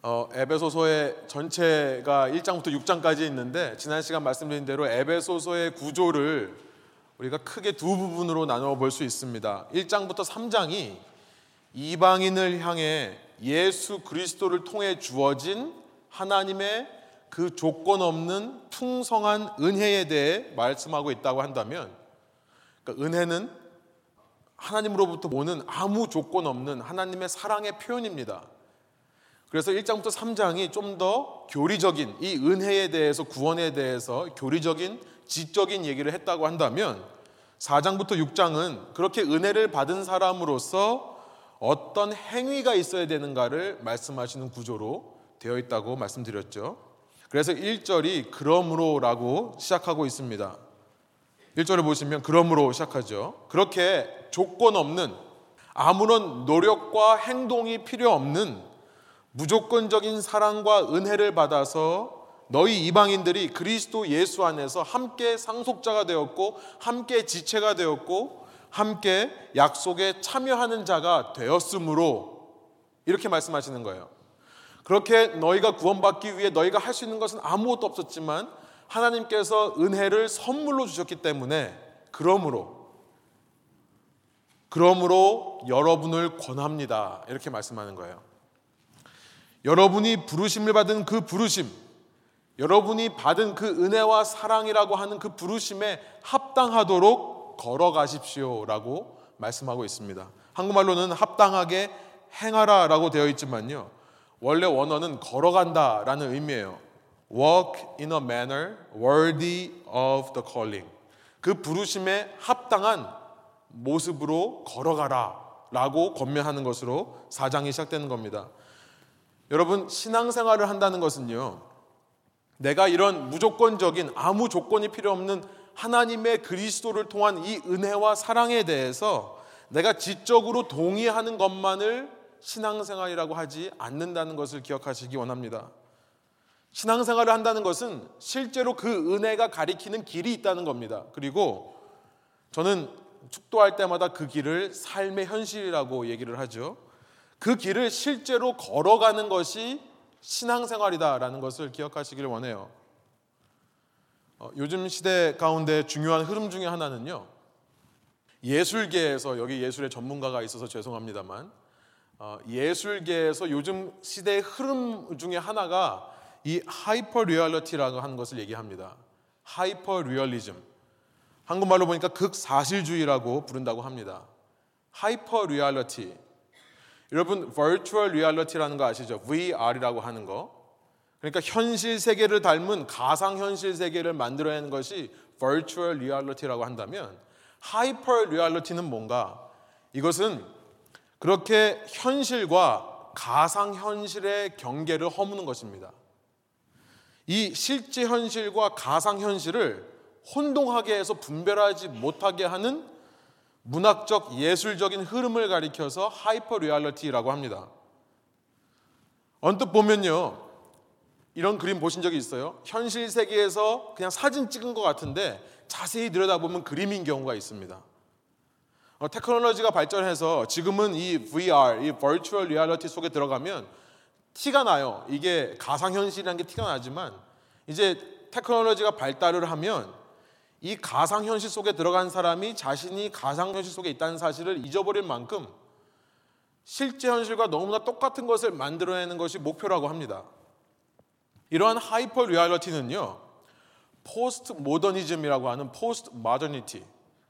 어, 에베소서의 전체가 1장부터 6장까지 있는데 지난 시간 말씀드린 대로 에베소서의 구조를 우리가 크게 두 부분으로 나누어 볼수 있습니다. 1장부터 3장이 이방인을 향해 예수 그리스도를 통해 주어진 하나님의 그 조건 없는 풍성한 은혜에 대해 말씀하고 있다고 한다면 그러니까 은혜는 하나님으로부터 오는 아무 조건 없는 하나님의 사랑의 표현입니다. 그래서 1장부터 3장이 좀 더 교리적인 이 은혜에 대해서 구원에 대해서 교리적인 지적인 얘기를 했다고 한다면 4장부터 6장은 그렇게 은혜를 받은 사람으로서 어떤 행위가 있어야 되는가를 말씀하시는 구조로 되어 있다고 말씀드렸죠. 그래서 1절이 그러므로라고 시작하고 있습니다. 1절을 보시면 그러므로 시작하죠. 그렇게 조건 없는 아무런 노력과 행동이 필요 없는 무조건적인 사랑과 은혜를 받아서 너희 이방인들이 그리스도 예수 안에서 함께 상속자가 되었고 함께 지체가 되었고 함께 약속에 참여하는 자가 되었으므로 이렇게 말씀하시는 거예요. 그렇게 너희가 구원받기 위해 너희가 할 수 있는 것은 아무것도 없었지만 하나님께서 은혜를 선물로 주셨기 때문에 그러므로 그러므로 여러분을 권합니다. 이렇게 말씀하는 거예요. 여러분이 부르심을 받은 그 부르심, 여러분이 받은 그 은혜와 사랑이라고 하는 그 부르심에 합당하도록 걸어가십시오라고 말씀하고 있습니다. 한국말로는 합당하게 행하라라고 되어 있지만요. 원래 원어는 걸어간다라는 의미예요. Walk in a manner worthy of the calling. 그 부르심에 합당한 모습으로 걸어가라라고 권면하는 것으로 사장이 시작되는 겁니다. 여러분 신앙생활을 한다는 것은요. 내가 이런 무조건적인 아무 조건이 필요 없는 하나님의 그리스도를 통한 이 은혜와 사랑에 대해서 내가 지적으로 동의하는 것만을 신앙생활이라고 하지 않는다는 것을 기억하시기 원합니다. 신앙생활을 한다는 것은 실제로 그 은혜가 가리키는 길이 있다는 겁니다. 그리고 저는 축도할 때마다 그 길을 삶의 현실이라고 얘기를 하죠. 그 길을 실제로 걸어가는 것이 신앙생활이다라는 것을 기억하시길 원해요. 어, 요즘 시대 가운데 중요한 흐름 중에 하나는요. 예술계에서 여기 예술의 전문가가 있어서 죄송합니다만 어, 예술계에서 요즘 시대의 흐름 중에 하나가 이 hyper reality라고 하는 것을 얘기합니다. 하이퍼 리얼리즘. 한국말로 보니까 극사실주의라고 부른다고 합니다. hyper reality. 여러분 virtual reality라는 거 아시죠? VR이라고 하는 거. 그러니까 현실 세계를 닮은 가상 현실 세계를 만들어내는 것이 virtual reality라고 한다면 hyper reality는 뭔가? 이것은 그렇게 현실과 가상 현실의 경계를 허무는 것입니다. 이 실제 현실과 가상 현실을 혼동하게 해서 분별하지 못하게 하는 문학적 예술적인 흐름을 가리켜서 hyper reality라고 합니다. 언뜻 보면요. 이런 그림 보신 적이 있어요? 현실 세계에서 그냥 사진 찍은 것 같은데 자세히 들여다보면 그림인 경우가 있습니다. 어, 테크놀로지가 발전해서 지금은 이 VR, 이 Virtual Reality 속에 들어가면 티가 나요. 이게 가상현실이라는 게 티가 나지만 이제 테크놀로지가 발달을 하면 이 가상현실 속에 들어간 사람이 자신이 가상현실 속에 있다는 사실을 잊어버릴 만큼 실제 현실과 너무나 똑같은 것을 만들어내는 것이 목표라고 합니다. 이러한 hyper reality는요, 포스트 모더니즘이라고 하는 postmodernity,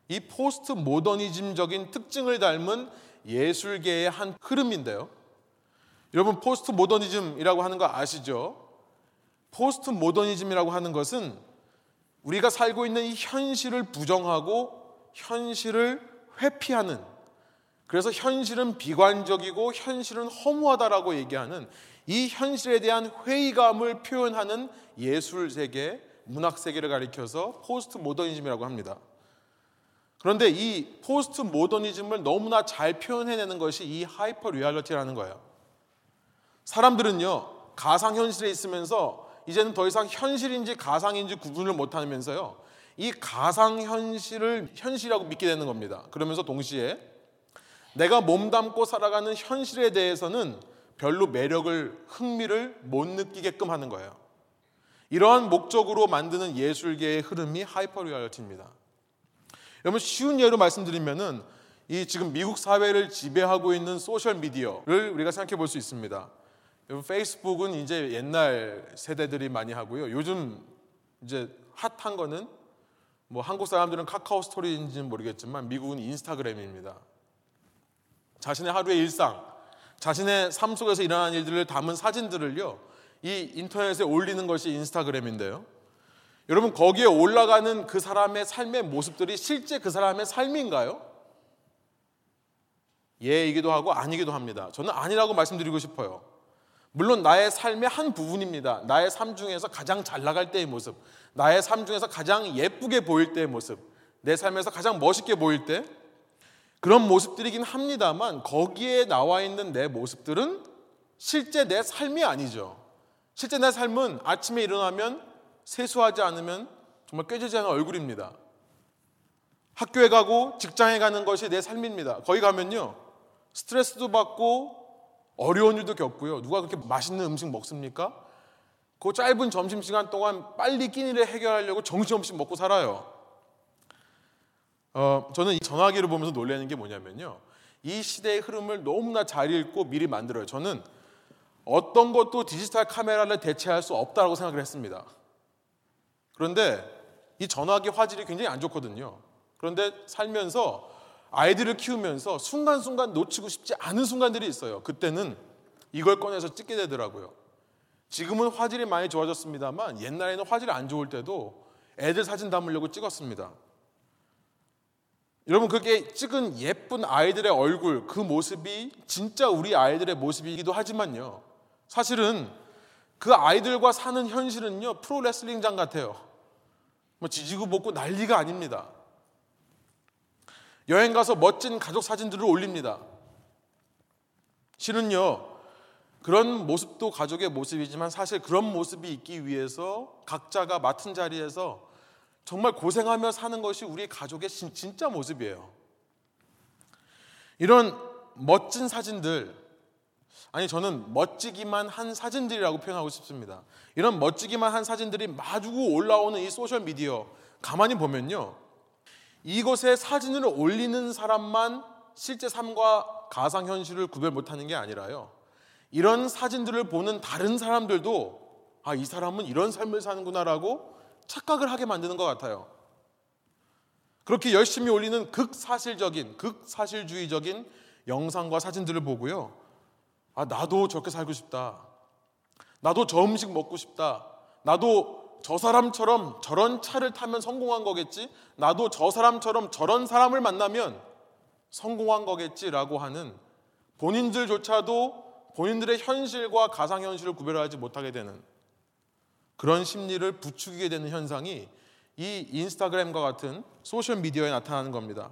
이 포스트 모더니즘적인 특징을 닮은 예술계의 한 흐름인데요. 여러분, 포스트 모더니즘이라고 하는 거 아시죠? 포스트 모더니즘이라고 하는 것은 우리가 살고 있는 이 현실을 부정하고 현실을 회피하는 그래서 현실은 비관적이고 현실은 허무하다라고 얘기하는 이 현실에 대한 회의감을 표현하는 예술 세계, 문학 세계를 가리켜서 포스트 모더니즘이라고 합니다. 그런데 이 포스트 모더니즘을 너무나 잘 표현해내는 것이 이 hyper reality라는 거예요. 사람들은요, 가상 현실에 있으면서 이제는 더 이상 현실인지 가상인지 구분을 못 하면서요. 이 가상 현실을 현실이라고 믿게 되는 겁니다. 그러면서 동시에 내가 몸담고 살아가는 현실에 대해서는 별로 매력을 흥미를 못 느끼게끔 하는 거예요. 이러한 목적으로 만드는 예술계의 흐름이 hyper reality입니다. 여러분 쉬운 예로 말씀드리면은 이 지금 미국 사회를 지배하고 있는 소셜 미디어를 우리가 생각해 볼 수 있습니다. 여러분 페이스북은 이제 옛날 세대들이 많이 하고요. 요즘 이제 핫한 거는 뭐 한국 사람들은 카카오 스토리인지는 모르겠지만 미국은 인스타그램입니다. 자신의 하루의 일상, 자신의 삶 속에서 일어난 일들을 담은 사진들을요. 이 인터넷에 올리는 것이 인스타그램인데요. 여러분 거기에 올라가는 그 사람의 삶의 모습들이 실제 그 사람의 삶인가요? 예이기도 하고 아니기도 합니다. 저는 아니라고 말씀드리고 싶어요. 물론 나의 삶의 한 부분입니다. 나의 삶 중에서 가장 잘 나갈 때의 모습, 나의 삶 중에서 가장 예쁘게 보일 때의 모습, 내 삶에서 가장 멋있게 보일 때 그런 모습들이긴 합니다만 거기에 나와 있는 내 모습들은 실제 내 삶이 아니죠. 실제 내 삶은 아침에 일어나면 세수하지 않으면 정말 꾀지지 않은 얼굴입니다. 학교에 가고 직장에 가는 것이 내 삶입니다. 거기 가면요. 스트레스도 받고 어려운 일도 겪고요. 누가 그렇게 맛있는 음식 먹습니까? 그 짧은 점심시간 동안 빨리 끼니를 해결하려고 정신없이 먹고 살아요. 어, 저는 이 전화기를 보면서 놀라는 게 뭐냐면요. 이 시대의 흐름을 너무나 잘 읽고 미리 만들어요. 저는 어떤 것도 디지털 카메라를 대체할 수 없다고 생각을 했습니다. 그런데 이 전화기 화질이 굉장히 안 좋거든요. 그런데 살면서 아이들을 키우면서 순간순간 놓치고 싶지 않은 순간들이 있어요. 그때는 이걸 꺼내서 찍게 되더라고요. 지금은 화질이 많이 좋아졌습니다만 옛날에는 화질이 안 좋을 때도 애들 사진 담으려고 찍었습니다. 여러분 그렇게 찍은 예쁜 아이들의 얼굴 그 모습이 진짜 우리 아이들의 모습이기도 하지만요. 사실은 그 아이들과 사는 현실은요 프로레슬링장 같아요. 뭐 지지고 볶고 난리가 아닙니다. 여행 가서 멋진 가족 사진들을 올립니다. 실은요 그런 모습도 가족의 모습이지만 사실 그런 모습이 있기 위해서 각자가 맡은 자리에서 정말 고생하며 사는 것이 우리 가족의 진짜 모습이에요. 이런 멋진 사진들, 아니, 저는 멋지기만 한 사진들이라고 표현하고 싶습니다. 이런 멋지기만 한 사진들이 마주고 올라오는 이 소셜 미디어, 가만히 보면요. 이곳에 사진을 올리는 사람만 실제 삶과 가상 현실을 구별 못하는 게 아니라요. 이런 사진들을 보는 다른 사람들도 아, 이 사람은 이런 삶을 사는구나라고 착각을 하게 만드는 것 같아요. 그렇게 열심히 올리는 극사실적인, 극사실주의적인 영상과 사진들을 보고요. 아, 나도 저렇게 살고 싶다. 나도 저 음식 먹고 싶다. 나도 저 사람처럼 저런 차를 타면 성공한 거겠지? 나도 저 사람처럼 저런 사람을 만나면 성공한 거겠지라고 하는 본인들조차도 본인들의 현실과 가상현실을 구별하지 못하게 되는 그런 심리를 부추기게 되는 현상이 이 인스타그램과 같은 소셜 미디어에 나타나는 겁니다.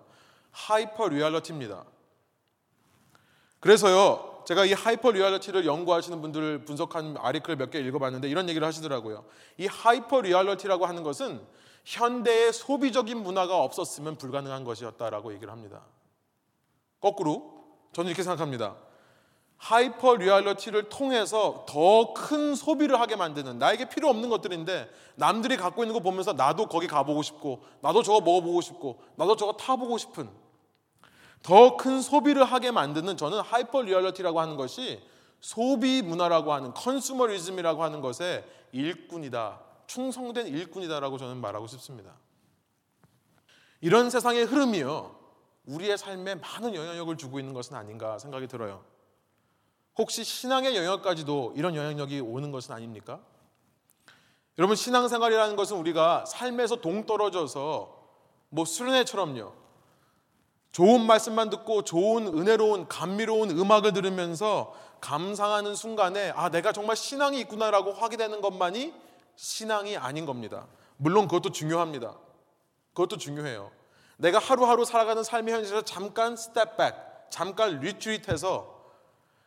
hyper reality입니다. 그래서요, 제가 이 hyper reality를 연구하시는 분들을 분석한 article 몇개 읽어봤는데 이런 얘기를 하시더라고요. 이 hyper reality라고 하는 것은 현대의 소비적인 문화가 없었으면 불가능한 것이었다라고 얘기를 합니다. 거꾸로 저는 이렇게 생각합니다. hyper reality를 통해서 더 큰 소비를 하게 만드는 나에게 필요 없는 것들인데 남들이 갖고 있는 거 보면서 나도 거기 가보고 싶고 나도 저거 먹어보고 싶고 나도 저거 타보고 싶은 더 큰 소비를 하게 만드는 저는 hyper reality라고 하는 것이 소비 문화라고 하는 consumerism이라고 하는 것의 일꾼이다. 충성된 일꾼이다라고 저는 말하고 싶습니다. 이런 세상의 흐름이요. 우리의 삶에 많은 영향력을 주고 있는 것은 아닌가 생각이 들어요. 혹시 신앙의 영역까지도 이런 영향력이 오는 것은 아닙니까? 여러분 신앙생활이라는 것은 우리가 삶에서 동떨어져서 뭐 수련회처럼요. 좋은 말씀만 듣고 좋은 은혜로운 감미로운 음악을 들으면서 감상하는 순간에 아 내가 정말 신앙이 있구나라고 하게 되는 것만이 신앙이 아닌 겁니다. 물론 그것도 중요합니다. 그것도 중요해요. 내가 하루하루 살아가는 삶의 현실에서 잠깐 step back, 잠깐 retreat해서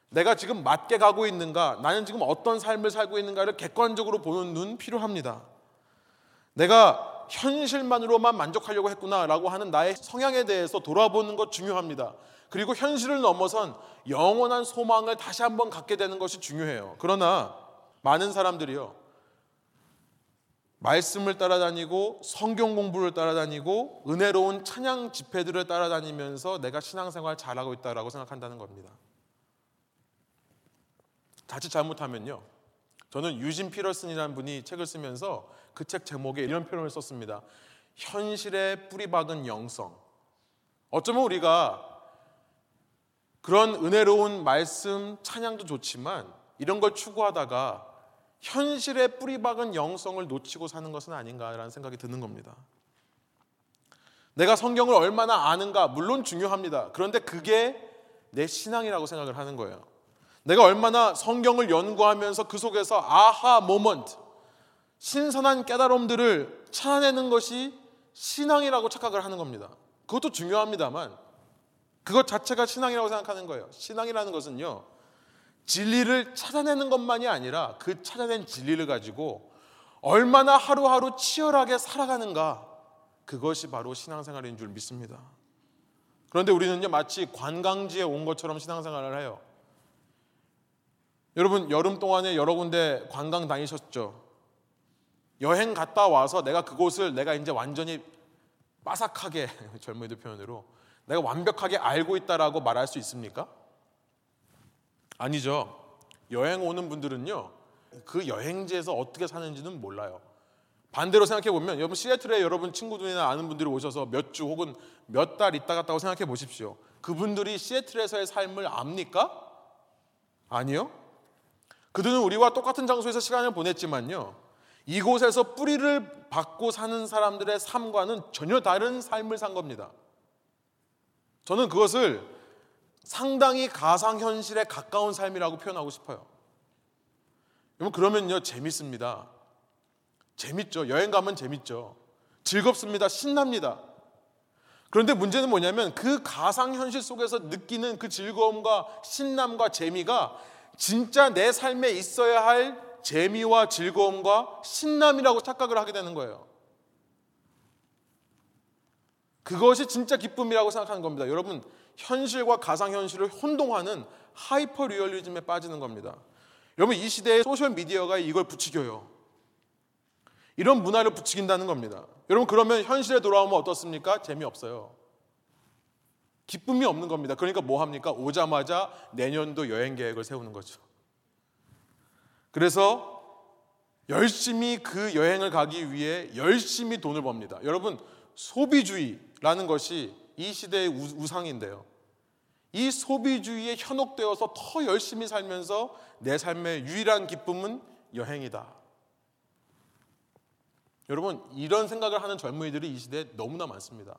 내가 지금 맞게 가고 있는가, 나는 지금 어떤 삶을 살고 있는가를 객관적으로 보는 눈 필요합니다. 내가 현실만으로만 만족하려고 했구나라고 하는 나의 성향에 대해서 돌아보는 것 중요합니다. 그리고 현실을 넘어선 영원한 소망을 다시 한번 갖게 되는 것이 중요해요. 그러나 많은 사람들이요. 말씀을 따라다니고 성경 공부를 따라다니고 은혜로운 찬양 집회들을 따라다니면서 내가 신앙생활 잘하고 있다라고 생각한다는 겁니다. 자칫 잘못하면요. 저는 유진 피러슨이라는 분이 책을 쓰면서 그 책 제목에 이런 표현을 썼습니다. 현실의 뿌리박은 영성. 어쩌면 우리가 그런 은혜로운 말씀, 찬양도 좋지만 이런 걸 추구하다가 현실의 뿌리박은 영성을 놓치고 사는 것은 아닌가라는 생각이 드는 겁니다. 내가 성경을 얼마나 아는가, 물론 중요합니다. 그런데 그게 내 신앙이라고 생각을 하는 거예요. 내가 얼마나 성경을 연구하면서 그 속에서 아하 모먼트, 신선한 깨달음들을 찾아내는 것이 신앙이라고 착각을 하는 겁니다. 그것도 중요합니다만 그것 자체가 신앙이라고 생각하는 거예요. 신앙이라는 것은요. 진리를 찾아내는 것만이 아니라 그 찾아낸 진리를 가지고 얼마나 하루하루 치열하게 살아가는가 그것이 바로 신앙생활인 줄 믿습니다. 그런데 우리는요 마치 관광지에 온 것처럼 신앙생활을 해요. 여러분 여름 동안에 여러 군데 관광 다니셨죠? 여행 갔다 와서 내가 그곳을 내가 이제 완전히 빠삭하게 젊은이들 표현으로 내가 완벽하게 알고 있다라고 말할 수 있습니까? 아니죠. 여행 오는 분들은요. 그 여행지에서 어떻게 사는지는 몰라요. 반대로 생각해 보면 여러분 시애틀에 여러분 친구들이나 아는 분들이 오셔서 몇 주 혹은 몇 달 있다 갔다고 생각해 보십시오. 그분들이 시애틀에서의 삶을 압니까? 아니요. 그들은 우리와 똑같은 장소에서 시간을 보냈지만요. 이곳에서 뿌리를 받고 사는 사람들의 삶과는 전혀 다른 삶을 산 겁니다. 저는 그것을 상당히 가상현실에 가까운 삶이라고 표현하고 싶어요. 여러분, 그러면요, 재밌습니다. 재밌죠. 여행 가면 재밌죠. 즐겁습니다. 신납니다. 그런데 문제는 뭐냐면 그 가상현실 속에서 느끼는 그 즐거움과 신남과 재미가 진짜 내 삶에 있어야 할 재미와 즐거움과 신남이라고 착각을 하게 되는 거예요. 그것이 진짜 기쁨이라고 생각하는 겁니다. 여러분, 현실과 가상현실을 혼동하는 하이퍼 리얼리즘에 빠지는 겁니다. 여러분, 이 시대에 소셜미디어가 이걸 부추겨요. 이런 문화를 부추긴다는 겁니다. 여러분, 그러면 현실에 돌아오면 어떻습니까? 재미없어요. 기쁨이 없는 겁니다. 그러니까 뭐 합니까? 오자마자 내년도 여행 계획을 세우는 거죠. 그래서 열심히 그 여행을 가기 위해 열심히 돈을 법니다. 여러분, 소비주의라는 것이 이 시대의 우상인데요. 이 소비주의에 현혹되어서 더 열심히 살면서 내 삶의 유일한 기쁨은 여행이다. 여러분, 이런 생각을 하는 젊은이들이 이 시대에 너무나 많습니다.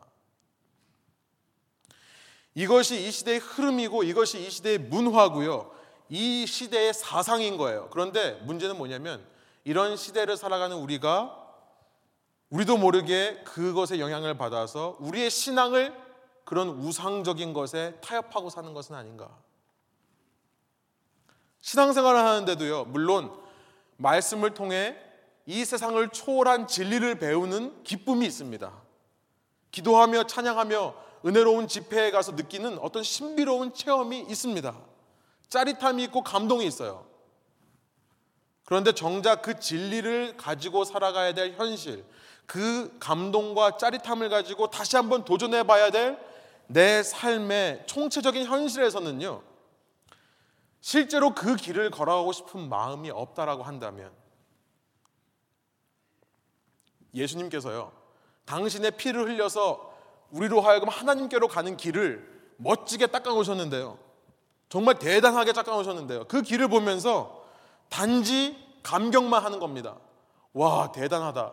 이것이 이 시대의 흐름이고 이것이 이 시대의 문화고요. 이 시대의 사상인 거예요. 그런데 문제는 뭐냐면 이런 시대를 살아가는 우리가 우리도 모르게 그것에 영향을 받아서 우리의 신앙을 그런 우상적인 것에 타협하고 사는 것은 아닌가. 신앙생활을 하는데도요, 물론 말씀을 통해 이 세상을 초월한 진리를 배우는 기쁨이 있습니다. 기도하며 찬양하며 은혜로운 집회에 가서 느끼는 어떤 신비로운 체험이 있습니다. 짜릿함이 있고 감동이 있어요. 그런데 정작 그 진리를 가지고 살아가야 될 현실, 그 감동과 짜릿함을 가지고 다시 한번 도전해 봐야 될 내 삶의 총체적인 현실에서는요, 실제로 그 길을 걸어가고 싶은 마음이 없다라고 한다면, 예수님께서요, 당신의 피를 흘려서 우리로 하여금 하나님께로 가는 길을 멋지게 닦아 놓으셨는데요. 정말 대단하게 닦아 놓으셨는데요. 그 길을 보면서 단지 감격만 하는 겁니다. 와, 대단하다.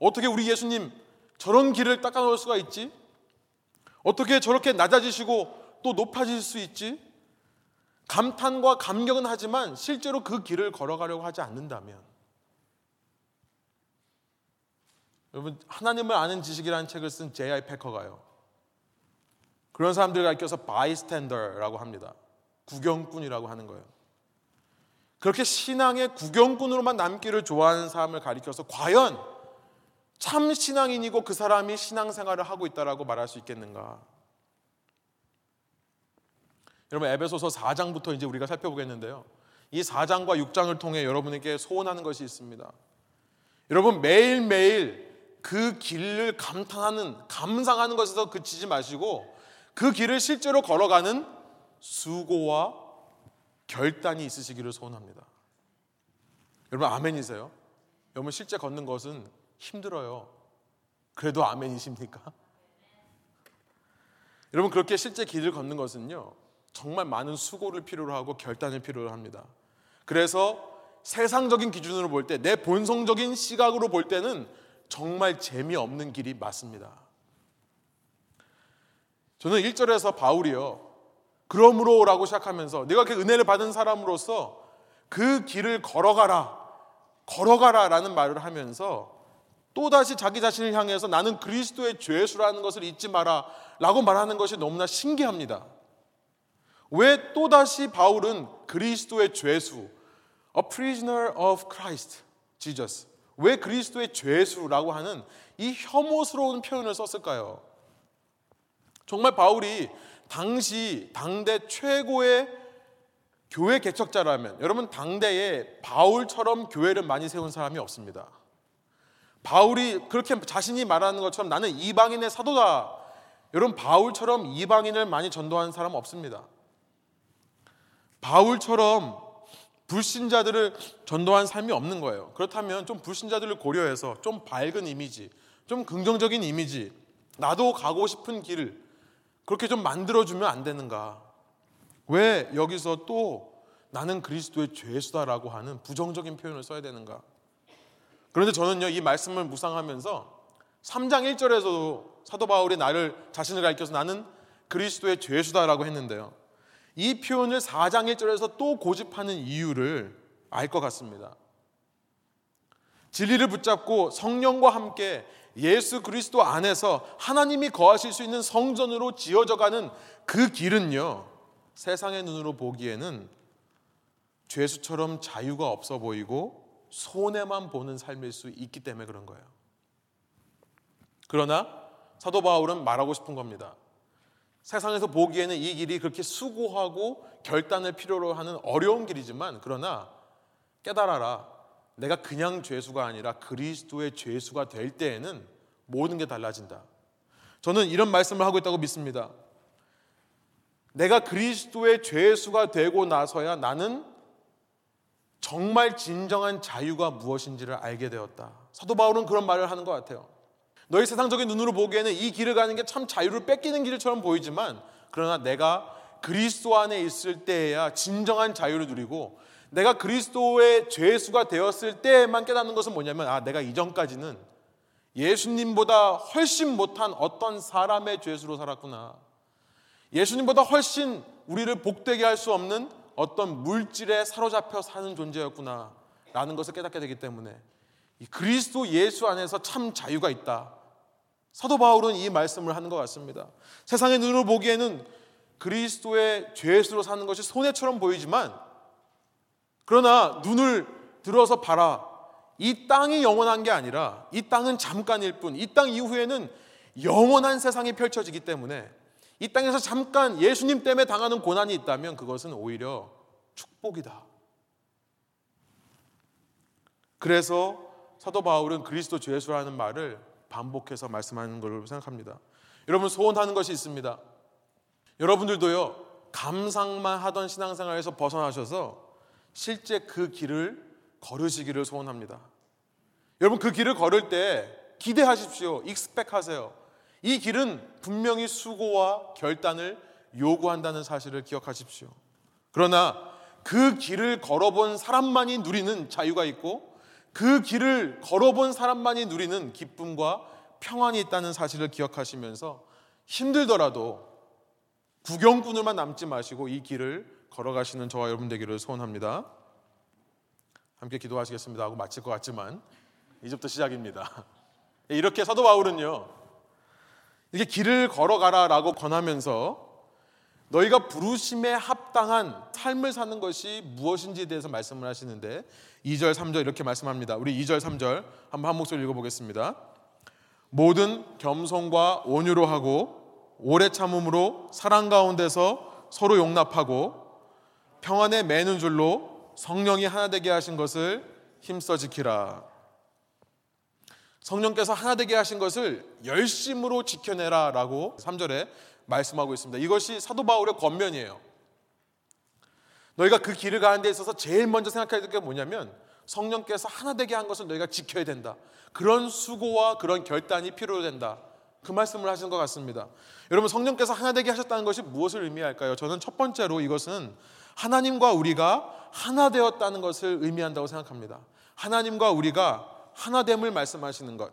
어떻게 우리 예수님 저런 길을 닦아 놓을 수가 있지? 어떻게 저렇게 낮아지시고 또 높아질 수 있지? 감탄과 감격은 하지만 실제로 그 길을 걸어가려고 하지 않는다면 여러분 하나님을 아는 지식이라는 책을 쓴 J.I. 패커가요. 그런 사람들을 가리켜서 바이스탠더라고 합니다. 구경꾼이라고 하는 거예요. 그렇게 신앙의 구경꾼으로만 남기를 좋아하는 사람을 가리켜서 과연 참 신앙인이고 그 사람이 신앙생활을 하고 있다라고 말할 수 있겠는가? 여러분 에베소서 4장부터 이제 우리가 살펴보겠는데요. 이 4장과 6장을 통해 여러분에게 소원하는 것이 있습니다. 여러분 매일매일 그 길을 감탄하는 감상하는 것에서 그치지 마시고 그 길을 실제로 걸어가는 수고와 결단이 있으시기를 소원합니다. 여러분 아멘이세요? 여러분 실제 걷는 것은 힘들어요. 그래도 아멘이십니까? 여러분 그렇게 실제 길을 걷는 것은요 정말 많은 수고를 필요로 하고 결단을 필요로 합니다. 그래서 세상적인 기준으로 볼 때, 내 본성적인 시각으로 볼 때는 정말 재미없는 길이 맞습니다. 저는 1절에서 바울이요. 그러므로라고 시작하면서 내가 그 은혜를 받은 사람으로서 그 길을 걸어가라. 걸어가라 라는 말을 하면서 또다시 자기 자신을 향해서 나는 그리스도의 죄수라는 것을 잊지 마라 라고 말하는 것이 너무나 신기합니다. 왜 또다시 바울은 그리스도의 죄수, a prisoner of Christ, Jesus. 왜 그리스도의 죄수라고 하는 이 혐오스러운 표현을 썼을까요? 정말 바울이 당시 당대 최고의 교회 개척자라면 여러분 당대에 바울처럼 교회를 많이 세운 사람이 없습니다. 바울이 그렇게 자신이 말하는 것처럼 나는 이방인의 사도다. 여러분 바울처럼 이방인을 많이 전도한 사람 없습니다. 바울처럼 불신자들을 전도한 삶이 없는 거예요. 그렇다면 좀 불신자들을 고려해서 좀 밝은 이미지, 좀 긍정적인 이미지, 나도 가고 싶은 길을 그렇게 좀 만들어주면 안 되는가? 왜 여기서 또 나는 그리스도의 죄수다라고 하는 부정적인 표현을 써야 되는가? 그런데 저는요, 이 말씀을 묵상하면서 3장 1절에서도 사도 바울이 나를 자신을 가리켜서 나는 그리스도의 죄수다라고 했는데요. 이 표현을 4장 1절에서 또 고집하는 이유를 알 것 같습니다. 진리를 붙잡고 성령과 함께 예수 그리스도 안에서 하나님이 거하실 수 있는 성전으로 지어져 가는 그 길은요, 세상의 눈으로 보기에는 죄수처럼 자유가 없어 보이고 손해만 보는 삶일 수 있기 때문에 그런 거예요. 그러나 사도 바울은 말하고 싶은 겁니다. 세상에서 보기에는 이 길이 그렇게 수고하고 결단을 필요로 하는 어려운 길이지만 그러나 깨달아라. 내가 그냥 죄수가 아니라 그리스도의 죄수가 될 때에는 모든 게 달라진다. 저는 이런 말씀을 하고 있다고 믿습니다. 내가 그리스도의 죄수가 되고 나서야 나는 정말 진정한 자유가 무엇인지를 알게 되었다. 사도 바울은 그런 말을 하는 것 같아요. 너희 세상적인 눈으로 보기에는 이 길을 가는 게 참 자유를 뺏기는 길처럼 보이지만 그러나 내가 그리스도 안에 있을 때에야 진정한 자유를 누리고 내가 그리스도의 죄수가 되었을 때만 깨닫는 것은 뭐냐면 아 내가 이전까지는 예수님보다 훨씬 못한 어떤 사람의 죄수로 살았구나. 예수님보다 훨씬 우리를 복되게 할 수 없는 어떤 물질에 사로잡혀 사는 존재였구나. 라는 것을 깨닫게 되기 때문에 그리스도 예수 안에서 참 자유가 있다. 사도 바울은 이 말씀을 하는 것 같습니다. 세상의 눈으로 보기에는 그리스도의 죄수로 사는 것이 손해처럼 보이지만 그러나 눈을 들어서 봐라. 이 땅이 영원한 게 아니라 이 땅은 잠깐일 뿐. 이 땅 이후에는 영원한 세상이 펼쳐지기 때문에 이 땅에서 잠깐 예수님 때문에 당하는 고난이 있다면 그것은 오히려 축복이다. 그래서 사도 바울은 그리스도 죄수라는 말을 반복해서 말씀하는 걸로 생각합니다. 여러분 소원하는 것이 있습니다. 여러분들도요 감상만 하던 신앙생활에서 벗어나셔서 실제 그 길을 걸으시기를 소원합니다. 여러분 그 길을 걸을 때 기대하십시오. 익스펙하세요. 이 길은 분명히 수고와 결단을 요구한다는 사실을 기억하십시오. 그러나 그 길을 걸어본 사람만이 누리는 자유가 있고 그 길을 걸어본 사람만이 누리는 기쁨과 평안이 있다는 사실을 기억하시면서 힘들더라도 구경꾼을만 남지 마시고 이 길을 걸어가시는 저와 여러분 되기를 소원합니다. 함께 기도하시겠습니다 하고 마칠 것 같지만 이제부터 시작입니다. 이렇게 사도 바울은요. 이렇게 길을 걸어가라라고 권하면서 너희가 부르심에 합당한 삶을 사는 것이 무엇인지에 대해서 말씀을 하시는데 2절 3절 이렇게 말씀합니다. 우리 2절 3절 한번 한 목소리 읽어 보겠습니다. 모든 겸손과 온유로 하고 오래 참음으로 사랑 가운데서 서로 용납하고 평안에 매는 줄로 성령이 하나 되게 하신 것을 힘써 지키라. 성령께서 하나 되게 하신 것을 열심으로 지켜내라라고 3절에 말씀하고 있습니다. 이것이 사도 바울의 권면이에요. 너희가 그 길을 가는 데 있어서 제일 먼저 생각해야 될 게 뭐냐면 성령께서 하나 되게 한 것을 너희가 지켜야 된다. 그런 수고와 그런 결단이 필요된다. 그 말씀을 하신 것 같습니다. 여러분 성령께서 하나 되게 하셨다는 것이 무엇을 의미할까요? 저는 첫 번째로 이것은 하나님과 우리가 하나 되었다는 것을 의미한다고 생각합니다. 하나님과 우리가 하나됨을 말씀하시는 것.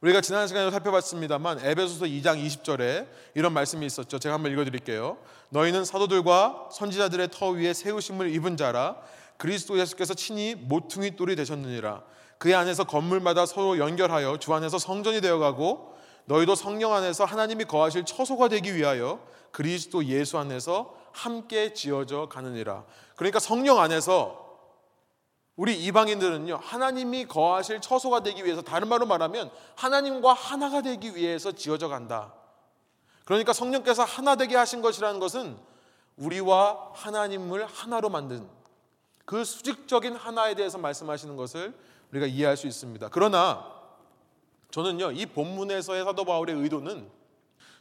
우리가 지난 시간에 살펴봤습니다만 에베소서 2장 20절에 이런 말씀이 있었죠. 제가 한번 읽어 드릴게요. 너희는 사도들과 선지자들의 터 위에 세우심을 입은 자라 그리스도 예수께서 친히 모퉁이 돌이 되셨느니라. 그의 안에서 건물마다 서로 연결하여 주 안에서 성전이 되어가고 너희도 성령 안에서 하나님이 거하실 처소가 되기 위하여 그리스도 예수 안에서 함께 지어져 가느니라. 그러니까 성령 안에서 우리 이방인들은요, 하나님이 거하실 처소가 되기 위해서, 다른 말로 말하면 하나님과 하나가 되기 위해서 지어져 간다. 그러니까 성령께서 하나 되게 하신 것이라는 것은 우리와 하나님을 하나로 만든 그 수직적인 하나에 대해서 말씀하시는 것을 우리가 이해할 수 있습니다. 그러나 저는요, 이 본문에서의 사도 바울의 의도는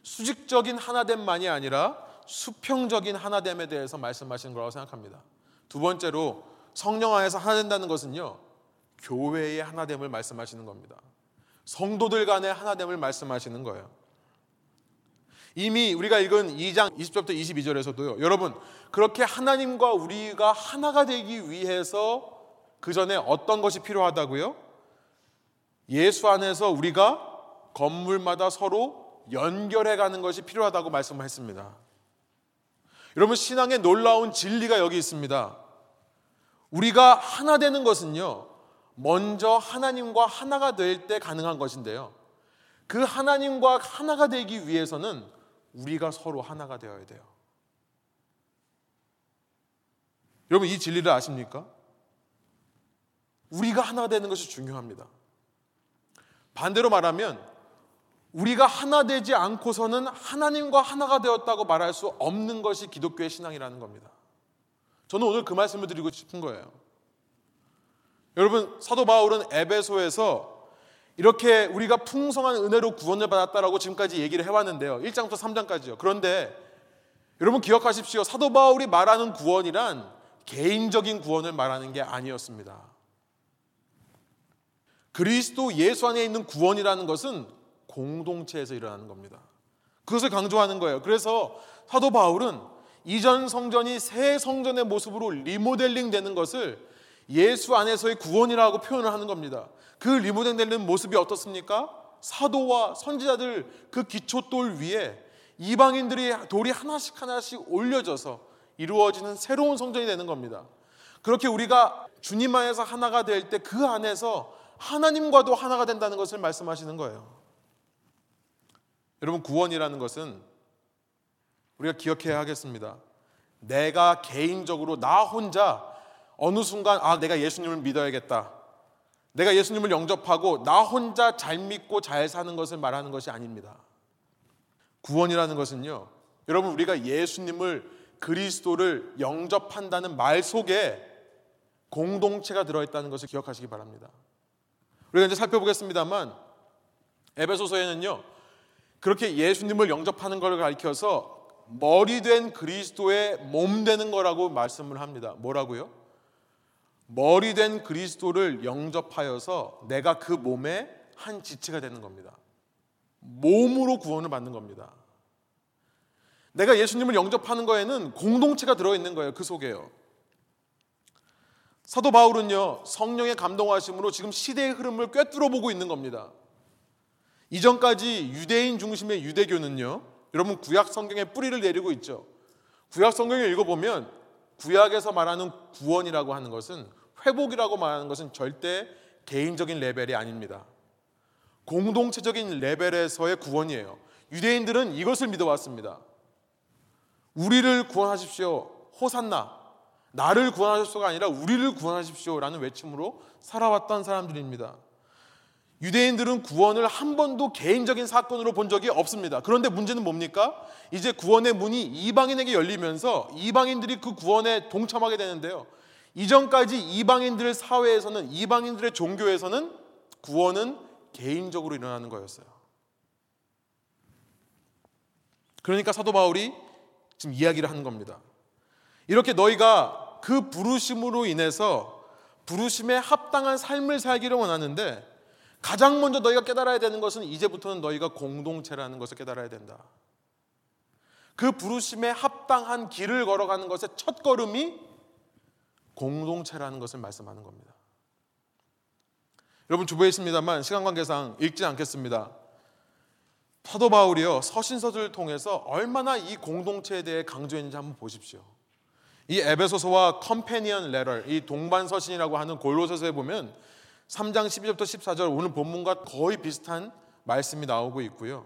수직적인 하나됨만이 아니라 수평적인 하나됨에 대해서 말씀하시는 거라고 생각합니다. 두 번째로 성령 안에서 하나 된다는 것은요. 교회의 하나됨을 말씀하시는 겁니다. 성도들 간의 하나됨을 말씀하시는 거예요. 이미 우리가 읽은 2장 20절부터 22절에서도요. 여러분, 그렇게 하나님과 우리가 하나가 되기 위해서 그 전에 어떤 것이 필요하다고요? 예수 안에서 우리가 건물마다 서로 연결해 가는 것이 필요하다고 말씀했습니다. 여러분, 신앙의 놀라운 진리가 여기 있습니다. 우리가 하나 되는 것은요, 먼저 하나님과 하나가 될 때 가능한 것인데요. 그 하나님과 하나가 되기 위해서는 우리가 서로 하나가 되어야 돼요. 여러분, 이 진리를 아십니까? 우리가 하나 되는 것이 중요합니다. 반대로 말하면, 우리가 하나 되지 않고서는 하나님과 하나가 되었다고 말할 수 없는 것이 기독교의 신앙이라는 겁니다. 저는 오늘 그 말씀을 드리고 싶은 거예요. 여러분, 사도 바울은 에베소에서 이렇게 우리가 풍성한 은혜로 구원을 받았다라고 지금까지 얘기를 해왔는데요. 1장부터 3장까지요. 그런데 여러분 기억하십시오. 사도 바울이 말하는 구원이란 개인적인 구원을 말하는 게 아니었습니다. 그리스도 예수 안에 있는 구원이라는 것은 공동체에서 일어나는 겁니다. 그것을 강조하는 거예요. 그래서 사도 바울은 이전 성전이 새 성전의 모습으로 리모델링 되는 것을 예수 안에서의 구원이라고 표현을 하는 겁니다. 그 리모델링 되는 모습이 어떻습니까? 사도와 선지자들 그 기초돌 위에 이방인들이 돌이 하나씩 하나씩 올려져서 이루어지는 새로운 성전이 되는 겁니다. 그렇게 우리가 주님 안에서 하나가 될 때 그 안에서 하나님과도 하나가 된다는 것을 말씀하시는 거예요. 여러분, 구원이라는 것은 우리가 기억해야 하겠습니다. 내가 개인적으로 나 혼자 어느 순간 아 내가 예수님을 믿어야겠다. 내가 예수님을 영접하고 나 혼자 잘 믿고 잘 사는 것을 말하는 것이 아닙니다. 구원이라는 것은요. 여러분 우리가 예수님을 그리스도를 영접한다는 말 속에 공동체가 들어 있다는 것을 기억하시기 바랍니다. 우리가 이제 살펴보겠습니다만 에베소서에는요. 그렇게 예수님을 영접하는 것을 가리켜서 머리 된 그리스도의 몸 되는 거라고 말씀을 합니다. 뭐라고요? 머리 된 그리스도를 영접하여서 내가 그 몸의 한 지체가 되는 겁니다. 몸으로 구원을 받는 겁니다. 내가 예수님을 영접하는 거에는 공동체가 들어있는 거예요. 그 속에요. 사도 바울은요, 성령의 감동하심으로 지금 시대의 흐름을 꿰뚫어 보고 있는 겁니다. 이전까지 유대인 중심의 유대교는요, 여러분 구약 성경의 뿌리를 내리고 있죠. 구약 성경을 읽어보면 구약에서 말하는 구원이라고 하는 것은 회복이라고 말하는 것은 절대 개인적인 레벨이 아닙니다. 공동체적인 레벨에서의 구원이에요. 유대인들은 이것을 믿어왔습니다. 우리를 구원하십시오. 호산나. 나를 구원하십시오가 아니라 우리를 구원하십시오라는 외침으로 살아왔던 사람들입니다. 유대인들은 구원을 한 번도 개인적인 사건으로 본 적이 없습니다. 그런데 문제는 뭡니까? 이제 구원의 문이 이방인에게 열리면서 이방인들이 그 구원에 동참하게 되는데요. 이전까지 이방인들 사회에서는 이방인들의 종교에서는 구원은 개인적으로 일어나는 거였어요. 그러니까 사도 바울이 지금 이야기를 하는 겁니다. 이렇게 너희가 그 부르심으로 인해서 부르심에 합당한 삶을 살기를 원하는데 가장 먼저 너희가 깨달아야 되는 것은 이제부터는 너희가 공동체라는 것을 깨달아야 된다. 그 부르심에 합당한 길을 걸어가는 것의 첫 걸음이 공동체라는 것을 말씀하는 겁니다. 여러분 주부에 있습니다만 시간 관계상 읽지 않겠습니다. 사도 바울이요 서신서들을 통해서 얼마나 이 공동체에 대해 강조했는지 한번 보십시오. 이 에베소서와 컴패니언 레터, 이 동반 서신이라고 하는 골로새서에 보면 3장 12절부터 14절 오늘 본문과 거의 비슷한 말씀이 나오고 있고요.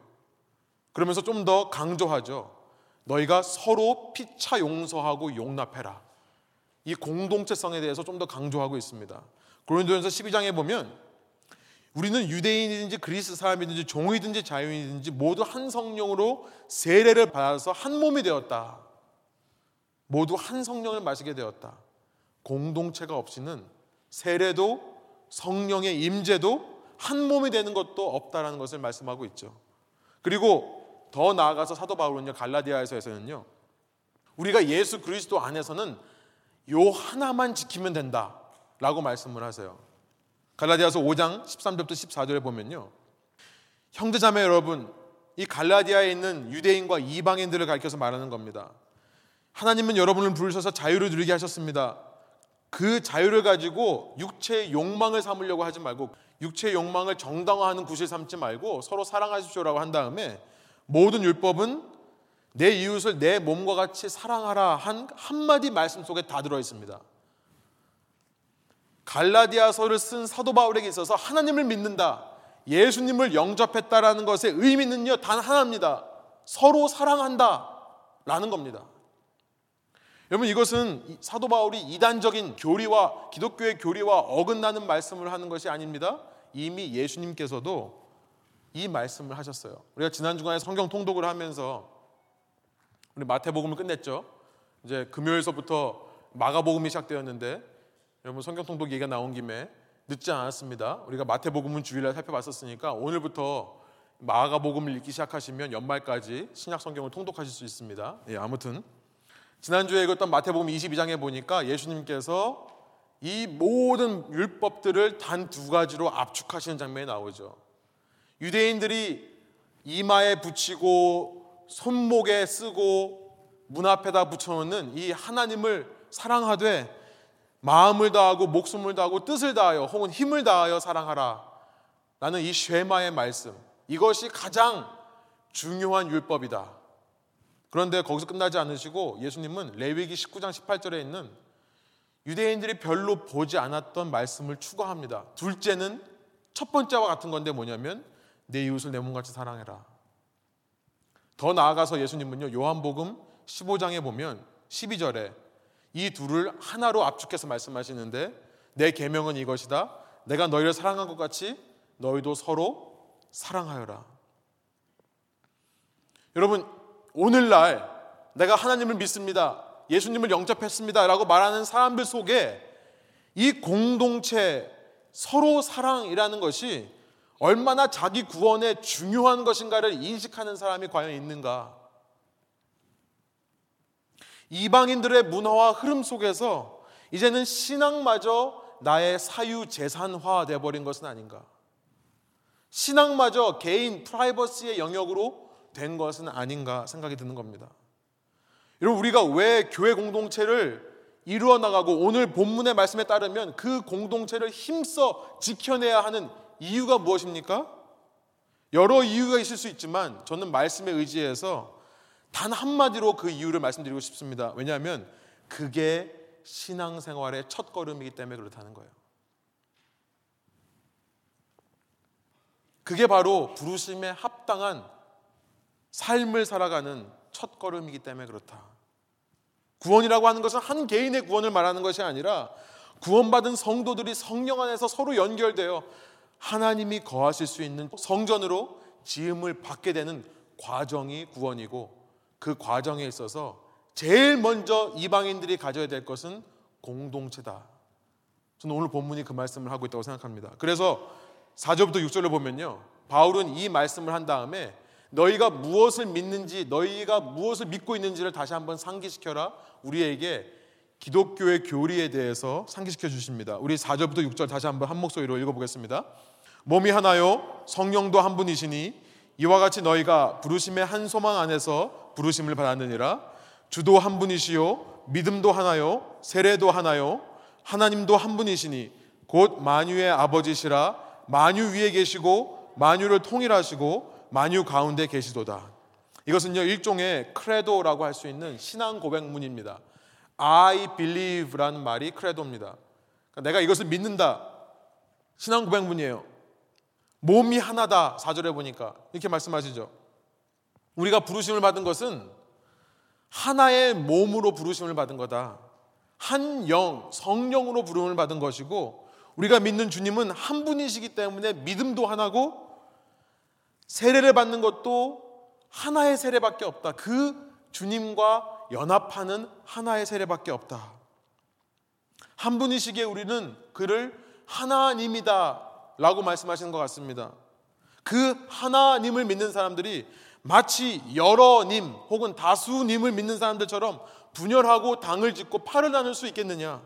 그러면서 좀 더 강조하죠. 너희가 서로 피차 용서하고 용납해라. 이 공동체성에 대해서 좀 더 강조하고 있습니다. 고린도전서 12장에 보면 우리는 유대인이든지 그리스 사람이든지 종이든지 자유인이든지 모두 한 성령으로 세례를 받아서 한 몸이 되었다. 모두 한 성령을 마시게 되었다. 공동체가 없이는 세례도 성령의 임재도 한 몸이 되는 것도 없다라는 것을 말씀하고 있죠. 그리고 더 나아가서 사도 바울은요 갈라디아에서는요 우리가 예수 그리스도 안에서는 요 하나만 지키면 된다라고 말씀을 하세요. 갈라디아서 5장 13절부터 14절에 보면요. 형제자매 여러분, 이 갈라디아에 있는 유대인과 이방인들을 가리켜서 말하는 겁니다. 하나님은 여러분을 부르셔서 자유를 누리게 하셨습니다. 그 자유를 가지고 육체의 욕망을 삼으려고 하지 말고 육체의 욕망을 정당화하는 구실 삼지 말고 서로 사랑하십시오라고 한 다음에 모든 율법은 내 이웃을 내 몸과 같이 사랑하라 한 한마디 말씀 속에 다 들어 있습니다. 갈라디아서를 쓴 사도 바울에게 있어서 하나님을 믿는다. 예수님을 영접했다라는 것의 의미는요, 단 하나입니다. 서로 사랑한다. 라는 겁니다. 여러분, 이것은 사도 바울이 이단적인 교리와 기독교의 교리와 어긋나는 말씀을 하는 것이 아닙니다. 이미 예수님께서도 이 말씀을 하셨어요. 우리가 지난 주간에 성경 통독을 하면서 우리 마태복음을 끝냈죠. 이제 금요일서부터 마가복음이 시작되었는데 여러분 성경 통독 얘기가 나온 김에 늦지 않았습니다. 우리가 마태복음은 주일날 살펴봤었으니까 오늘부터 마가복음을 읽기 시작하시면 연말까지 신약 성경을 통독하실 수 있습니다. 예, 아무튼 지난주에 읽었던 마태복음 22장에 보니까 예수님께서 이 모든 율법들을 단 두 가지로 압축하시는 장면이 나오죠. 유대인들이 이마에 붙이고 손목에 쓰고 문 앞에다 붙여놓는 이 하나님을 사랑하되 마음을 다하고 목숨을 다하고 뜻을 다하여 혹은 힘을 다하여 사랑하라. 나는 이 쉐마의 말씀 이것이 가장 중요한 율법이다. 그런데 거기서 끝나지 않으시고 예수님은 레위기 19장 18절에 있는 유대인들이 별로 보지 않았던 말씀을 추가합니다. 둘째는 첫 번째와 같은 건데 뭐냐면 내 이웃을 내 몸같이 사랑해라. 더 나아가서 예수님은요, 요한복음 15장에 보면 12절에 이 둘을 하나로 압축해서 말씀하시는데 내 계명은 이것이다. 내가 너희를 사랑한 것 같이 너희도 서로 사랑하여라. 여러분, 오늘날 내가 하나님을 믿습니다. 예수님을 영접했습니다. 라고 말하는 사람들 속에 이 공동체 서로 사랑이라는 것이 얼마나 자기 구원에 중요한 것인가를 인식하는 사람이 과연 있는가? 이방인들의 문화와 흐름 속에서 이제는 신앙마저 나의 사유 재산화 돼 버린 것은 아닌가? 신앙마저 개인 프라이버시의 영역으로 된 것은 아닌가 생각이 드는 겁니다. 여러분 우리가 왜 교회 공동체를 이루어 나가고 오늘 본문의 말씀에 따르면 그 공동체를 힘써 지켜내야 하는 이유가 무엇입니까? 여러 이유가 있을 수 있지만 저는 말씀에 의지해서 단 한마디로 그 이유를 말씀드리고 싶습니다. 왜냐하면 그게 신앙생활의 첫 걸음이기 때문에 그렇다는 거예요. 그게 바로 부르심에 합당한 삶을 살아가는 첫 걸음이기 때문에 그렇다. 구원이라고 하는 것은 한 개인의 구원을 말하는 것이 아니라 구원받은 성도들이 성령 안에서 서로 연결되어 하나님이 거하실 수 있는 성전으로 지음을 받게 되는 과정이 구원이고 그 과정에 있어서 제일 먼저 이방인들이 가져야 될 것은 공동체다. 저는 오늘 본문이 그 말씀을 하고 있다고 생각합니다. 그래서 4절부터 6절을 보면요. 바울은 이 말씀을 한 다음에 너희가 무엇을 믿는지, 너희가 무엇을 믿고 있는지를 다시 한번 상기시켜라. 우리에게 기독교의 교리에 대해서 상기시켜 주십니다. 우리 4절부터 6절 다시 한번 한 목소리로 읽어 보겠습니다. 몸이 하나요, 성령도 한 분이시니 이와 같이 너희가 부르심의 한 소망 안에서 부르심을 받았느니라. 주도 한 분이시요, 믿음도 하나요, 세례도 하나요, 하나님도 한 분이시니 곧 만유의 아버지시라 만유 위에 계시고 만유를 통일하시고 만유 가운데 계시도다. 이것은요 일종의 크레도라고 할 수 있는 신앙 고백문입니다. I believe라는 말이 크레도입니다. 그러니까 내가 이것을 믿는다. 신앙 고백문이에요. 몸이 하나다. 사절에 보니까 이렇게 말씀하시죠. 우리가 부르심을 받은 것은 하나의 몸으로 부르심을 받은 거다. 한 영, 성령으로 부름을 받은 것이고 우리가 믿는 주님은 한 분이시기 때문에 믿음도 하나고 세례를 받는 것도 하나의 세례밖에 없다. 그 주님과 연합하는 하나의 세례밖에 없다. 한 분이시기에 우리는 그를 하나님이다 라고 말씀하시는 것 같습니다. 그 하나님을 믿는 사람들이 마치 여러 님 혹은 다수님을 믿는 사람들처럼 분열하고 당을 짓고 팔을 나눌 수 있겠느냐?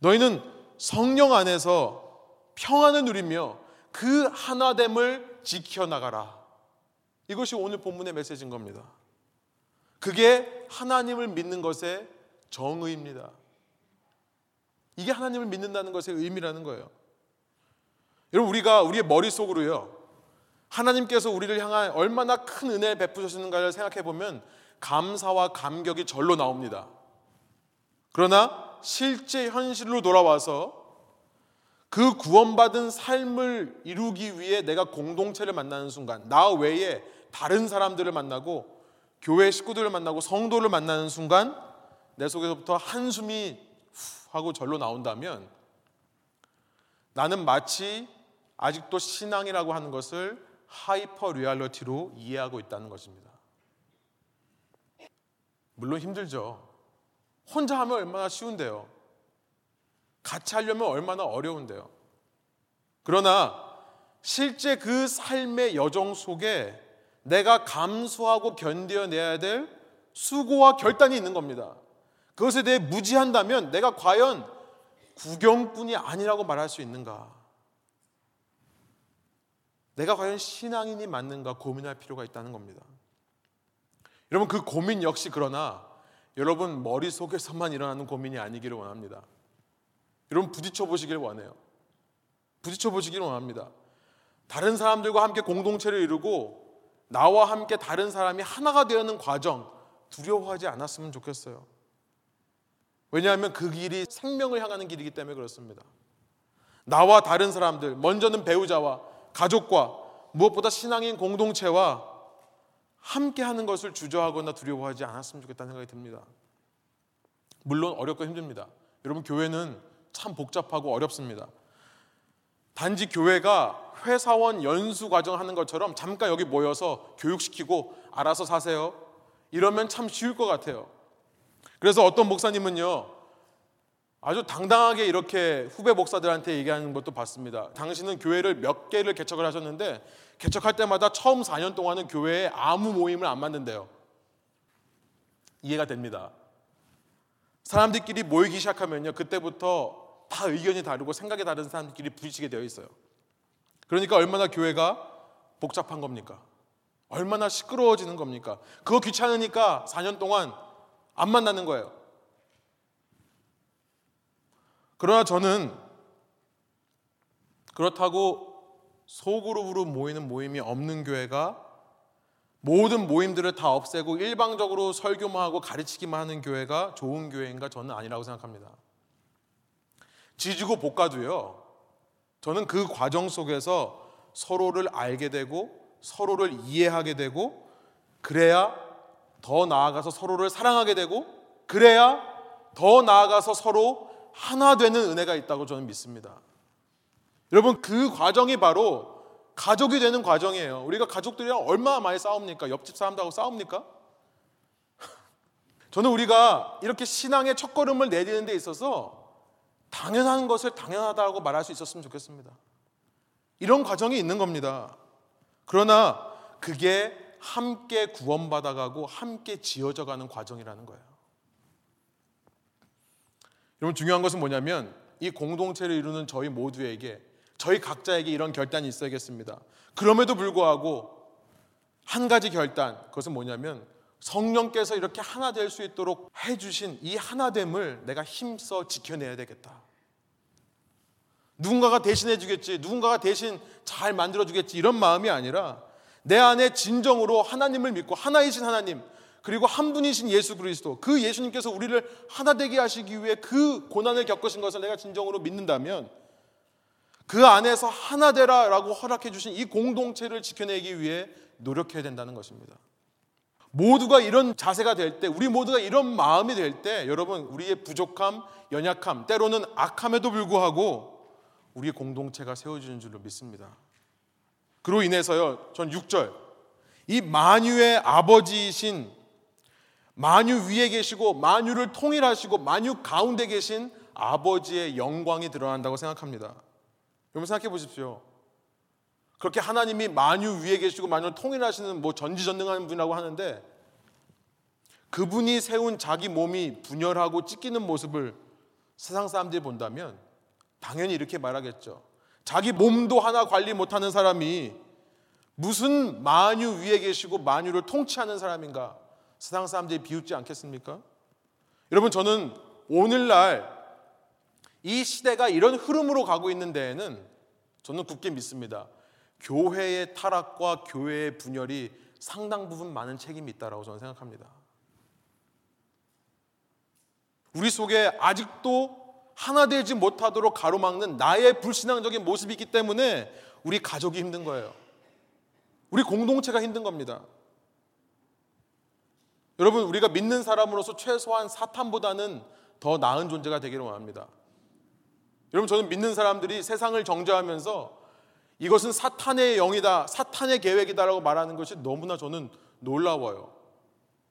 너희는 성령 안에서 평안을 누리며 그 하나됨을 지켜나가라. 이것이 오늘 본문의 메시지인 겁니다. 그게 하나님을 믿는 것의 정의입니다. 이게 하나님을 믿는다는 것의 의미라는 거예요. 여러분 우리가 우리의 머릿속으로요. 하나님께서 우리를 향한 얼마나 큰 은혜를 베푸셨는가를 생각해 보면 감사와 감격이 절로 나옵니다. 그러나 실제 현실로 돌아와서 그 구원받은 삶을 이루기 위해 내가 공동체를 만나는 순간, 나 외에 다른 사람들을 만나고 교회 식구들을 만나고 성도를 만나는 순간 내 속에서부터 한숨이 후 하고 절로 나온다면 나는 마치 아직도 신앙이라고 하는 것을 hyper reality로 이해하고 있다는 것입니다. 물론 힘들죠. 혼자 하면 얼마나 쉬운데요. 같이 하려면 얼마나 어려운데요. 그러나 실제 그 삶의 여정 속에 내가 감수하고 견뎌내야 될 수고와 결단이 있는 겁니다. 그것에 대해 무지한다면 내가 과연 구경꾼이 아니라고 말할 수 있는가? 내가 과연 신앙인이 맞는가 고민할 필요가 있다는 겁니다. 여러분 그 고민 역시 그러나 여러분 머릿속에서만 일어나는 고민이 아니기를 원합니다. 여러분 부딪혀 보시길 원해요. 부딪혀 보시길 원합니다. 다른 사람들과 함께 공동체를 이루고 나와 함께 다른 사람이 하나가 되는 과정 두려워하지 않았으면 좋겠어요. 왜냐하면 그 길이 생명을 향하는 길이기 때문에 그렇습니다. 나와 다른 사람들, 먼저는 배우자와 가족과 무엇보다 신앙인 공동체와 함께 하는 것을 주저하거나 두려워하지 않았으면 좋겠다는 생각이 듭니다. 물론 어렵고 힘듭니다. 여러분 교회는 참 복잡하고 어렵습니다. 단지 교회가 회사원 연수 과정 하는 것처럼 잠깐 여기 모여서 교육시키고 알아서 사세요. 이러면 참 쉬울 것 같아요. 그래서 어떤 목사님은요, 아주 당당하게 이렇게 후배 목사들한테 얘기하는 것도 봤습니다. 당신은 교회를 몇 개를 개척을 하셨는데 개척할 때마다 처음 4년 동안은 교회에 아무 모임을 안 만든대요. 이해가 됩니다. 사람들끼리 모이기 시작하면요. 그때부터 다 의견이 다르고 생각이 다른 사람들끼리 부딪히게 되어 있어요. 그러니까 얼마나 교회가 복잡한 겁니까? 얼마나 시끄러워지는 겁니까? 그거 귀찮으니까 4년 동안 안 만나는 거예요. 그러나 저는 그렇다고 소그룹으로 모이는 모임이 없는 교회가 모든 모임들을 다 없애고 일방적으로 설교만 하고 가르치기만 하는 교회가 좋은 교회인가 저는 아니라고 생각합니다. 지지고 볶아도요. 저는 그 과정 속에서 서로를 알게 되고 서로를 이해하게 되고 그래야 더 나아가서 서로를 사랑하게 되고 그래야 더 나아가서 서로 하나 되는 은혜가 있다고 저는 믿습니다. 여러분 그 과정이 바로 가족이 되는 과정이에요. 우리가 가족들이랑 얼마나 많이 싸웁니까? 옆집 사람들하고 싸웁니까? 저는 우리가 이렇게 신앙의 첫걸음을 내디는 데 있어서 당연한 것을 당연하다고 말할 수 있었으면 좋겠습니다. 이런 과정이 있는 겁니다. 그러나 그게 함께 구원받아가고 함께 지어져 가는 과정이라는 거예요. 여러분 중요한 것은 뭐냐면 이 공동체를 이루는 저희 모두에게 저희 각자에게 이런 결단이 있어야겠습니다. 그럼에도 불구하고 한 가지 결단 그것은 뭐냐면 성령께서 이렇게 하나 될 수 있도록 해주신 이 하나됨을 내가 힘써 지켜내야 되겠다. 누군가가 대신해 주겠지, 누군가가 대신 잘 만들어 주겠지 이런 마음이 아니라 내 안에 진정으로 하나님을 믿고 하나이신 하나님 그리고 한 분이신 예수 그리스도 그 예수님께서 우리를 하나 되게 하시기 위해 그 고난을 겪으신 것을 내가 진정으로 믿는다면 그 안에서 하나 되라라고 허락해 주신 이 공동체를 지켜내기 위해 노력해야 된다는 것입니다. 모두가 이런 자세가 될 때, 우리 모두가 이런 마음이 될 때, 여러분, 우리의 부족함, 연약함, 때로는 악함에도 불구하고 우리의 공동체가 세워지는 줄로 믿습니다. 그로 인해서요, 전 6절. 이 만유의 아버지이신 만유 위에 계시고 만유를 통일하시고 만유 가운데 계신 아버지의 영광이 드러난다고 생각합니다. 여러분 생각해 보십시오. 그렇게 하나님이 만유 위에 계시고 만유를 통일하시는 뭐 전지전능한 분이라고 하는데 그분이 세운 자기 몸이 분열하고 찢기는 모습을 세상 사람들이 본다면 당연히 이렇게 말하겠죠. 자기 몸도 하나 관리 못하는 사람이 무슨 만유 위에 계시고 만유를 통치하는 사람인가? 세상 사람들이 비웃지 않겠습니까? 여러분 저는 오늘날 이 시대가 이런 흐름으로 가고 있는 데에는 저는 굳게 믿습니다. 교회의 타락과 교회의 분열이 상당 부분 많은 책임이 있다고 저는 생각합니다. 우리 속에 아직도 하나 되지 못하도록 가로막는 나의 불신앙적인 모습이 있기 때문에 우리 가족이 힘든 거예요. 우리 공동체가 힘든 겁니다. 여러분, 우리가 믿는 사람으로서 최소한 사탄보다는 더 나은 존재가 되기를 원합니다. 여러분, 저는 믿는 사람들이 세상을 정죄하면서 이것은 사탄의 영이다, 사탄의 계획이다라고 말하는 것이 너무나 저는 놀라워요.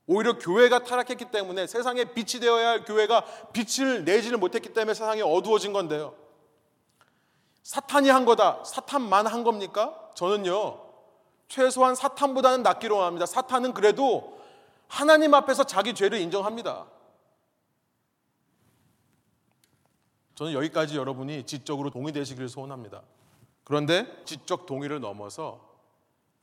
오히려 교회가 타락했기 때문에 세상에 빛이 되어야 할 교회가 빛을 내지를 못했기 때문에 세상이 어두워진 건데요. 사탄이 한 거다. 사탄만 한 겁니까? 저는요, 최소한 사탄보다는 낫기로 합니다. 사탄은 그래도 하나님 앞에서 자기 죄를 인정합니다. 저는 여기까지 여러분이 지적으로 동의되시기를 소원합니다. 그런데 지적 동의를 넘어서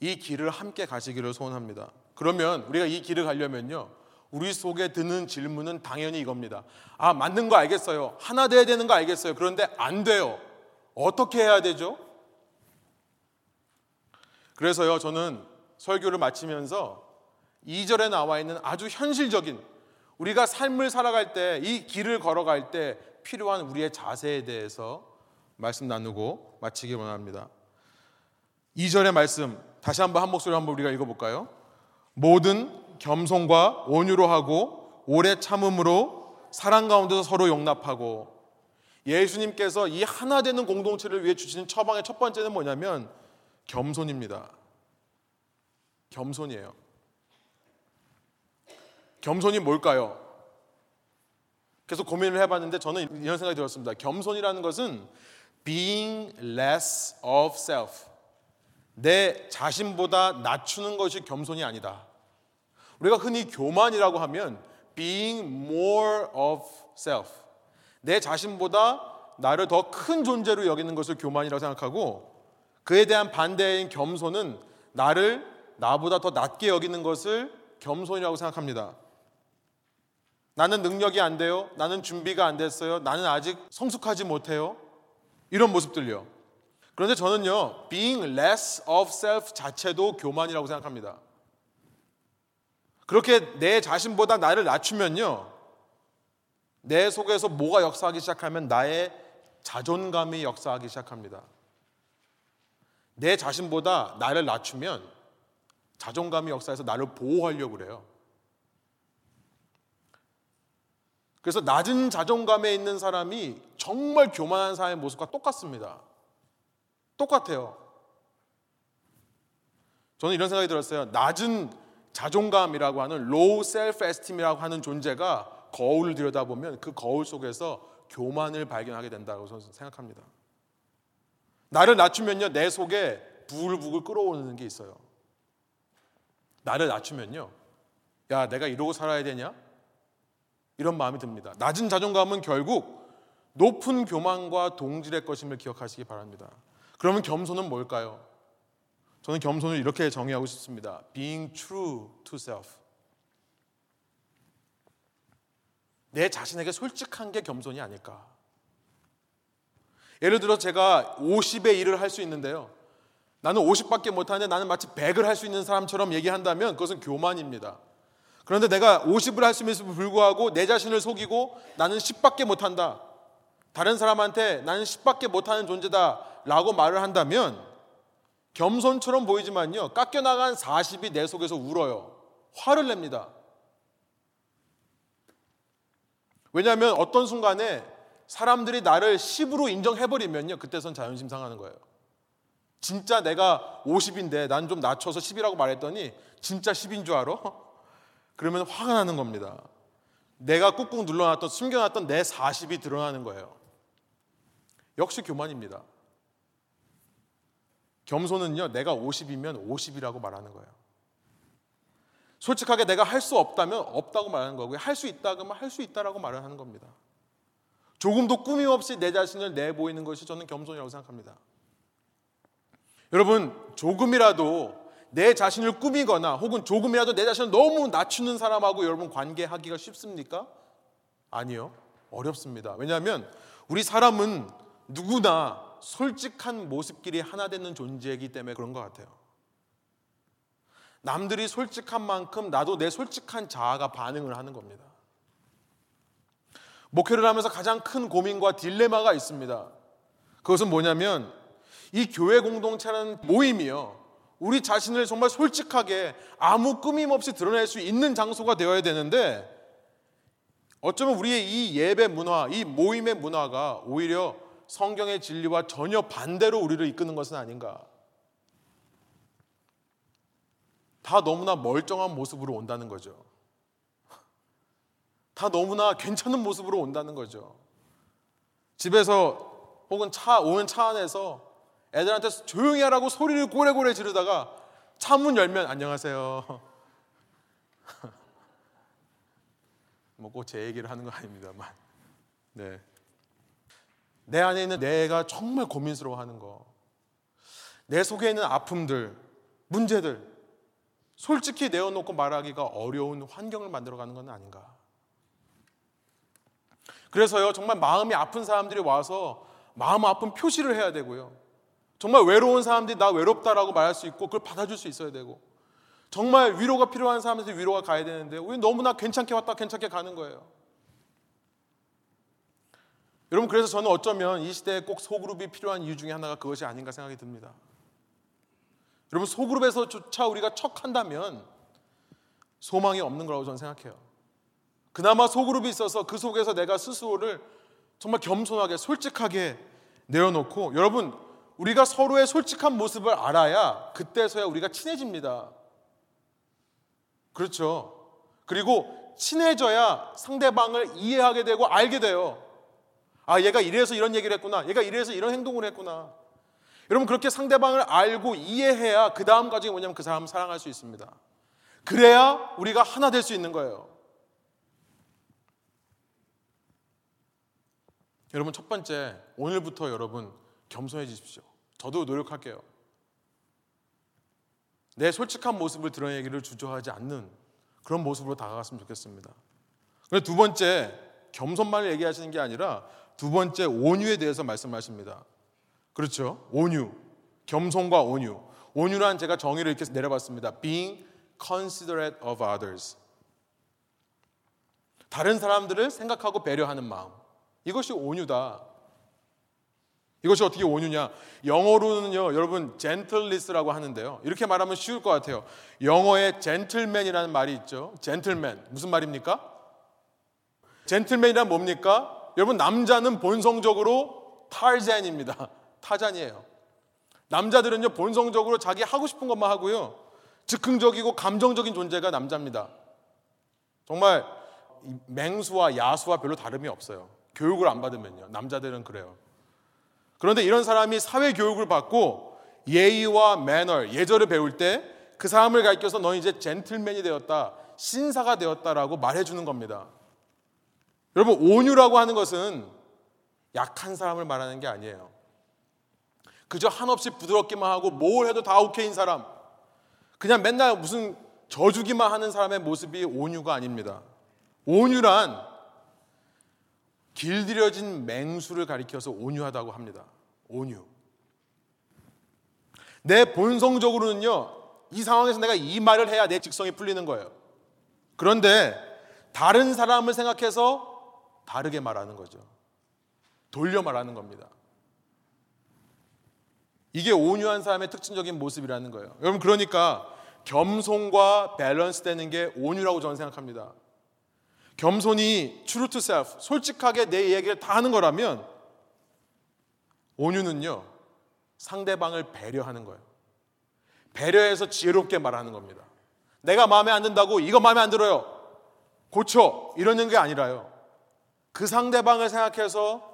이 길을 함께 가시기를 소원합니다. 그러면 우리가 이 길을 가려면요. 우리 속에 드는 질문은 당연히 이겁니다. 아, 맞는 거 알겠어요. 하나 돼야 되는 거 알겠어요. 그런데 안 돼요. 어떻게 해야 되죠? 그래서요, 저는 설교를 마치면서 2절에 나와 있는 아주 현실적인 우리가 삶을 살아갈 때, 이 길을 걸어갈 때 필요한 우리의 자세에 대해서 말씀 나누고 마치기 원합니다. 2절의 말씀 다시 한번 한 목소리로 한번 우리가 읽어볼까요? 모든 겸손과 온유로 하고 오래 참음으로 사랑 가운데서 서로 용납하고 예수님께서 이 하나 되는 공동체를 위해 주시는 처방의 첫 번째는 뭐냐면 겸손입니다. 겸손이에요. 겸손이 뭘까요? 계속 고민을 해봤는데 저는 이런 생각이 들었습니다. 겸손이라는 것은 being less of self. 내 자신보다 낮추는 것이 겸손이 아니다. 우리가 흔히 교만이라고 하면 being more of self. 내 자신보다 나를 더 큰 존재로 여기는 것을 교만이라고 생각하고 그에 대한 반대인 겸손은 나를 나보다 더 낮게 여기는 것을 겸손이라고 생각합니다. 나는 능력이 안 돼요. 나는 준비가 안 됐어요. 나는 아직 성숙하지 못해요. 이런 모습들요. 그런데 저는요, being less of self 자체도 교만이라고 생각합니다. 그렇게 내 자신보다 나를 낮추면요, 내 속에서 뭐가 역사하기 시작하면 나의 자존감이 역사하기 시작합니다. 내 자신보다 나를 낮추면 자존감이 역사해서 나를 보호하려고 그래요. 그래서 낮은 자존감에 있는 사람이 정말 교만한 사람의 모습과 똑같습니다. 똑같아요. 저는 이런 생각이 들었어요. 낮은 자존감이라고 하는 low self esteem이라고 하는 존재가 거울을 들여다보면 그 거울 속에서 교만을 발견하게 된다고 저는 생각합니다. 나를 낮추면요, 내 속에 부글부글 끓어오르는 게 있어요. 나를 낮추면요, 야, 내가 이러고 살아야 되냐? 이런 마음이 듭니다. 낮은 자존감은 결국 높은 교만과 동질의 것임을 기억하시기 바랍니다. 그러면 겸손은 뭘까요? 저는 겸손을 이렇게 정의하고 싶습니다. Being true to self. 내 자신에게 솔직한 게 겸손이 아닐까. 예를 들어 제가 50의 일을 할 수 있는데요. 나는 50밖에 못하는데 나는 마치 100을 할 수 있는 사람처럼 얘기한다면 그것은 교만입니다. 그런데 내가 50을 할 수 있음에도 불구하고 내 자신을 속이고 나는 10밖에 못한다. 다른 사람한테 나는 10밖에 못하는 존재다. 라고 말을 한다면 겸손처럼 보이지만요. 깎여나간 40이 내 속에서 울어요. 화를 냅니다. 왜냐하면 어떤 순간에 사람들이 나를 10으로 인정해버리면요. 그때선 자존심 상하는 거예요. 진짜 내가 50인데 난 좀 낮춰서 10이라고 말했더니 진짜 10인 줄 알아? 그러면 화가 나는 겁니다. 내가 꾹꾹 눌러놨던, 숨겨놨던 내 40이 드러나는 거예요. 역시 교만입니다. 겸손은요, 내가 50이면 50이라고 말하는 거예요. 솔직하게 내가 할 수 없다면 없다고 말하는 거고요. 할 수 있다 그러면 할 수 있다라고 말을 하는 겁니다. 조금도 꾸밈 없이 내 자신을 내보이는 것이 저는 겸손이라고 생각합니다. 여러분, 조금이라도 내 자신을 꾸미거나 혹은 조금이라도 내 자신을 너무 낮추는 사람하고 여러분 관계하기가 쉽습니까? 아니요. 어렵습니다. 왜냐하면 우리 사람은 누구나 솔직한 모습끼리 하나 되는 존재이기 때문에 그런 것 같아요. 남들이 솔직한 만큼 나도 내 솔직한 자아가 반응을 하는 겁니다. 목회를 하면서 가장 큰 고민과 딜레마가 있습니다. 그것은 뭐냐면 이 교회 공동체라는 모임이요. 우리 자신을 정말 솔직하게 아무 꾸밈 없이 드러낼 수 있는 장소가 되어야 되는데 어쩌면 우리의 이 예배 문화, 이 모임의 문화가 오히려 성경의 진리와 전혀 반대로 우리를 이끄는 것은 아닌가. 다 너무나 멀쩡한 모습으로 온다는 거죠. 다 너무나 괜찮은 모습으로 온다는 거죠. 집에서 혹은 차, 오는 차 안에서 애들한테 조용히 하라고 소리를 고래고래 지르다가 차문 열면 안녕하세요. 뭐꼭제 얘기를 하는 거 아닙니다만. 네. 내 안에 있는 내가 정말 고민스러워 하는 거. 내 속에 있는 아픔들, 문제들, 솔직히 내어놓고 말하기가 어려운 환경을 만들어가는 건 아닌가. 그래서요, 정말 마음이 아픈 사람들이 와서 마음 아픈 표시를 해야 되고요. 정말 외로운 사람들이 나 외롭다라고 말할 수 있고 그걸 받아줄 수 있어야 되고 정말 위로가 필요한 사람한테 위로가 가야 되는데 우리 너무나 괜찮게 왔다 괜찮게 가는 거예요. 여러분 그래서 저는 어쩌면 이 시대에 꼭 소그룹이 필요한 이유 중에 하나가 그것이 아닌가 생각이 듭니다. 여러분 소그룹에서조차 우리가 척한다면 소망이 없는 거라고 저는 생각해요. 그나마 소그룹이 있어서 그 속에서 내가 스스로를 정말 겸손하게 솔직하게 내어놓고 여러분 우리가 서로의 솔직한 모습을 알아야 그때서야 우리가 친해집니다. 그렇죠. 그리고 친해져야 상대방을 이해하게 되고 알게 돼요. 아, 얘가 이래서 이런 얘기를 했구나. 얘가 이래서 이런 행동을 했구나. 여러분, 그렇게 상대방을 알고 이해해야 그 다음 과정이 뭐냐면 그 사람을 사랑할 수 있습니다. 그래야 우리가 하나 될 수 있는 거예요. 여러분, 첫 번째, 오늘부터 여러분 겸손해지십시오. 저도 노력할게요. 내 솔직한 모습을 드러내기를 주저하지 않는 그런 모습으로 다가갔으면 좋겠습니다. 두 번째, 겸손만을 얘기하시는 게 아니라 두 번째 온유에 대해서 말씀하십니다. 그렇죠? 온유. 겸손과 온유. 온유란 제가 정의를 이렇게 내려봤습니다. Being considerate of others. 다른 사람들을 생각하고 배려하는 마음. 이것이 온유다. 이것이 어떻게 온유냐? 영어로는요, 여러분, 젠틀리스라고 하는데요. 이렇게 말하면 쉬울 것 같아요. 영어에 젠틀맨이라는 말이 있죠. 젠틀맨. 무슨 말입니까? 젠틀맨이란 뭡니까? 여러분 남자는 본성적으로 탈잔입니다. 타잔이에요. 남자들은요, 본성적으로 자기 하고 싶은 것만 하고요. 즉흥적이고 감정적인 존재가 남자입니다. 정말 맹수와 야수와 별로 다름이 없어요. 교육을 안 받으면요. 남자들은 그래요. 그런데 이런 사람이 사회 교육을 받고 예의와 매너, 예절을 배울 때 그 사람을 가르쳐서 너 이제 젠틀맨이 되었다, 신사가 되었다라고 말해주는 겁니다. 여러분, 온유라고 하는 것은 약한 사람을 말하는 게 아니에요. 그저 한없이 부드럽기만 하고 뭘 해도 다 오케이인 사람. 그냥 맨날 무슨 져주기만 하는 사람의 모습이 온유가 아닙니다. 온유란 길들여진 맹수를 가리켜서 온유하다고 합니다. 온유. 내 본성적으로는요, 이 상황에서 내가 이 말을 해야 내 직성이 풀리는 거예요. 그런데 다른 사람을 생각해서 다르게 말하는 거죠. 돌려 말하는 겁니다. 이게 온유한 사람의 특징적인 모습이라는 거예요. 여러분 그러니까 겸손과 밸런스 되는 게 온유라고 저는 생각합니다. 겸손이 true to self, 솔직하게 내 얘기를 다 하는 거라면 온유는요, 상대방을 배려하는 거예요. 배려해서 지혜롭게 말하는 겁니다. 내가 마음에 안 든다고 이거 마음에 안 들어요. 고쳐. 이러는 게 아니라요. 그 상대방을 생각해서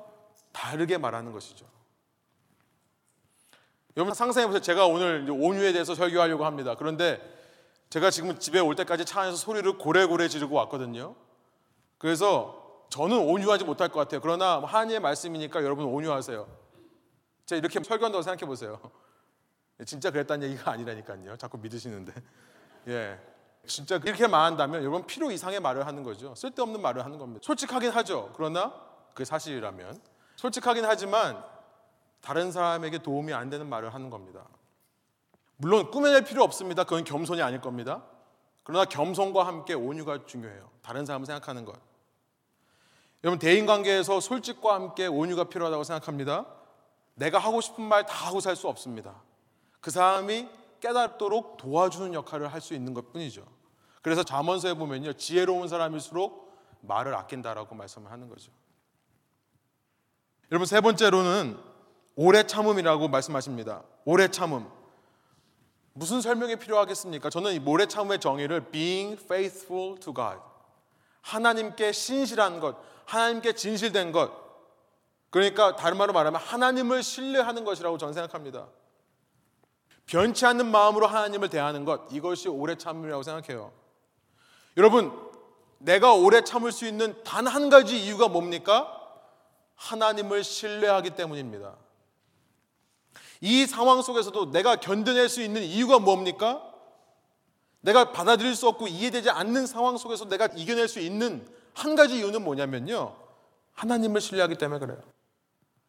다르게 말하는 것이죠. 여러분 상상해 보세요. 제가 오늘 온유에 대해서 설교하려고 합니다. 그런데 제가 지금 집에 올 때까지 차 안에서 소리를 고래고래 지르고 왔거든요. 그래서 저는 온유하지 못할 것 같아요. 그러나 하나님의 말씀이니까 여러분 온유하세요. 제가 이렇게 설교한다고 생각해 보세요. 진짜 그랬다는 얘기가 아니라니까요. 자꾸 믿으시는데. 예. 진짜 이렇게 말한다면 여러분 필요 이상의 말을 하는 거죠. 쓸데없는 말을 하는 겁니다. 솔직하긴 하죠. 그러나 그게 사실이라면 솔직하긴 하지만 다른 사람에게 도움이 안 되는 말을 하는 겁니다. 물론 꾸며낼 필요 없습니다. 그건 겸손이 아닐 겁니다. 그러나 겸손과 함께 온유가 중요해요. 다른 사람을 생각하는 것. 여러분 대인 관계에서 솔직과 함께 온유가 필요하다고 생각합니다. 내가 하고 싶은 말 다 하고 살 수 없습니다. 그 사람이 깨닫도록 도와주는 역할을 할 수 있는 것 뿐이죠. 그래서 잠언서에 보면요. 지혜로운 사람일수록 말을 아낀다라고 말씀을 하는 거죠. 여러분 세 번째로는 오래 참음이라고 말씀하십니다. 오래 참음. 무슨 설명이 필요하겠습니까? 저는 이 오래 참음의 정의를 being faithful to God. 하나님께 신실한 것, 하나님께 진실된 것. 그러니까 다른 말로 말하면 하나님을 신뢰하는 것이라고 저는 생각합니다. 변치 않는 마음으로 하나님을 대하는 것, 이것이 오래 참음이라고 생각해요. 여러분, 내가 오래 참을 수 있는 단 한 가지 이유가 뭡니까? 하나님을 신뢰하기 때문입니다. 이 상황 속에서도 내가 견뎌낼 수 있는 이유가 뭡니까? 내가 받아들일 수 없고 이해되지 않는 상황 속에서 내가 이겨낼 수 있는 한 가지 이유는 뭐냐면요. 하나님을 신뢰하기 때문에 그래요.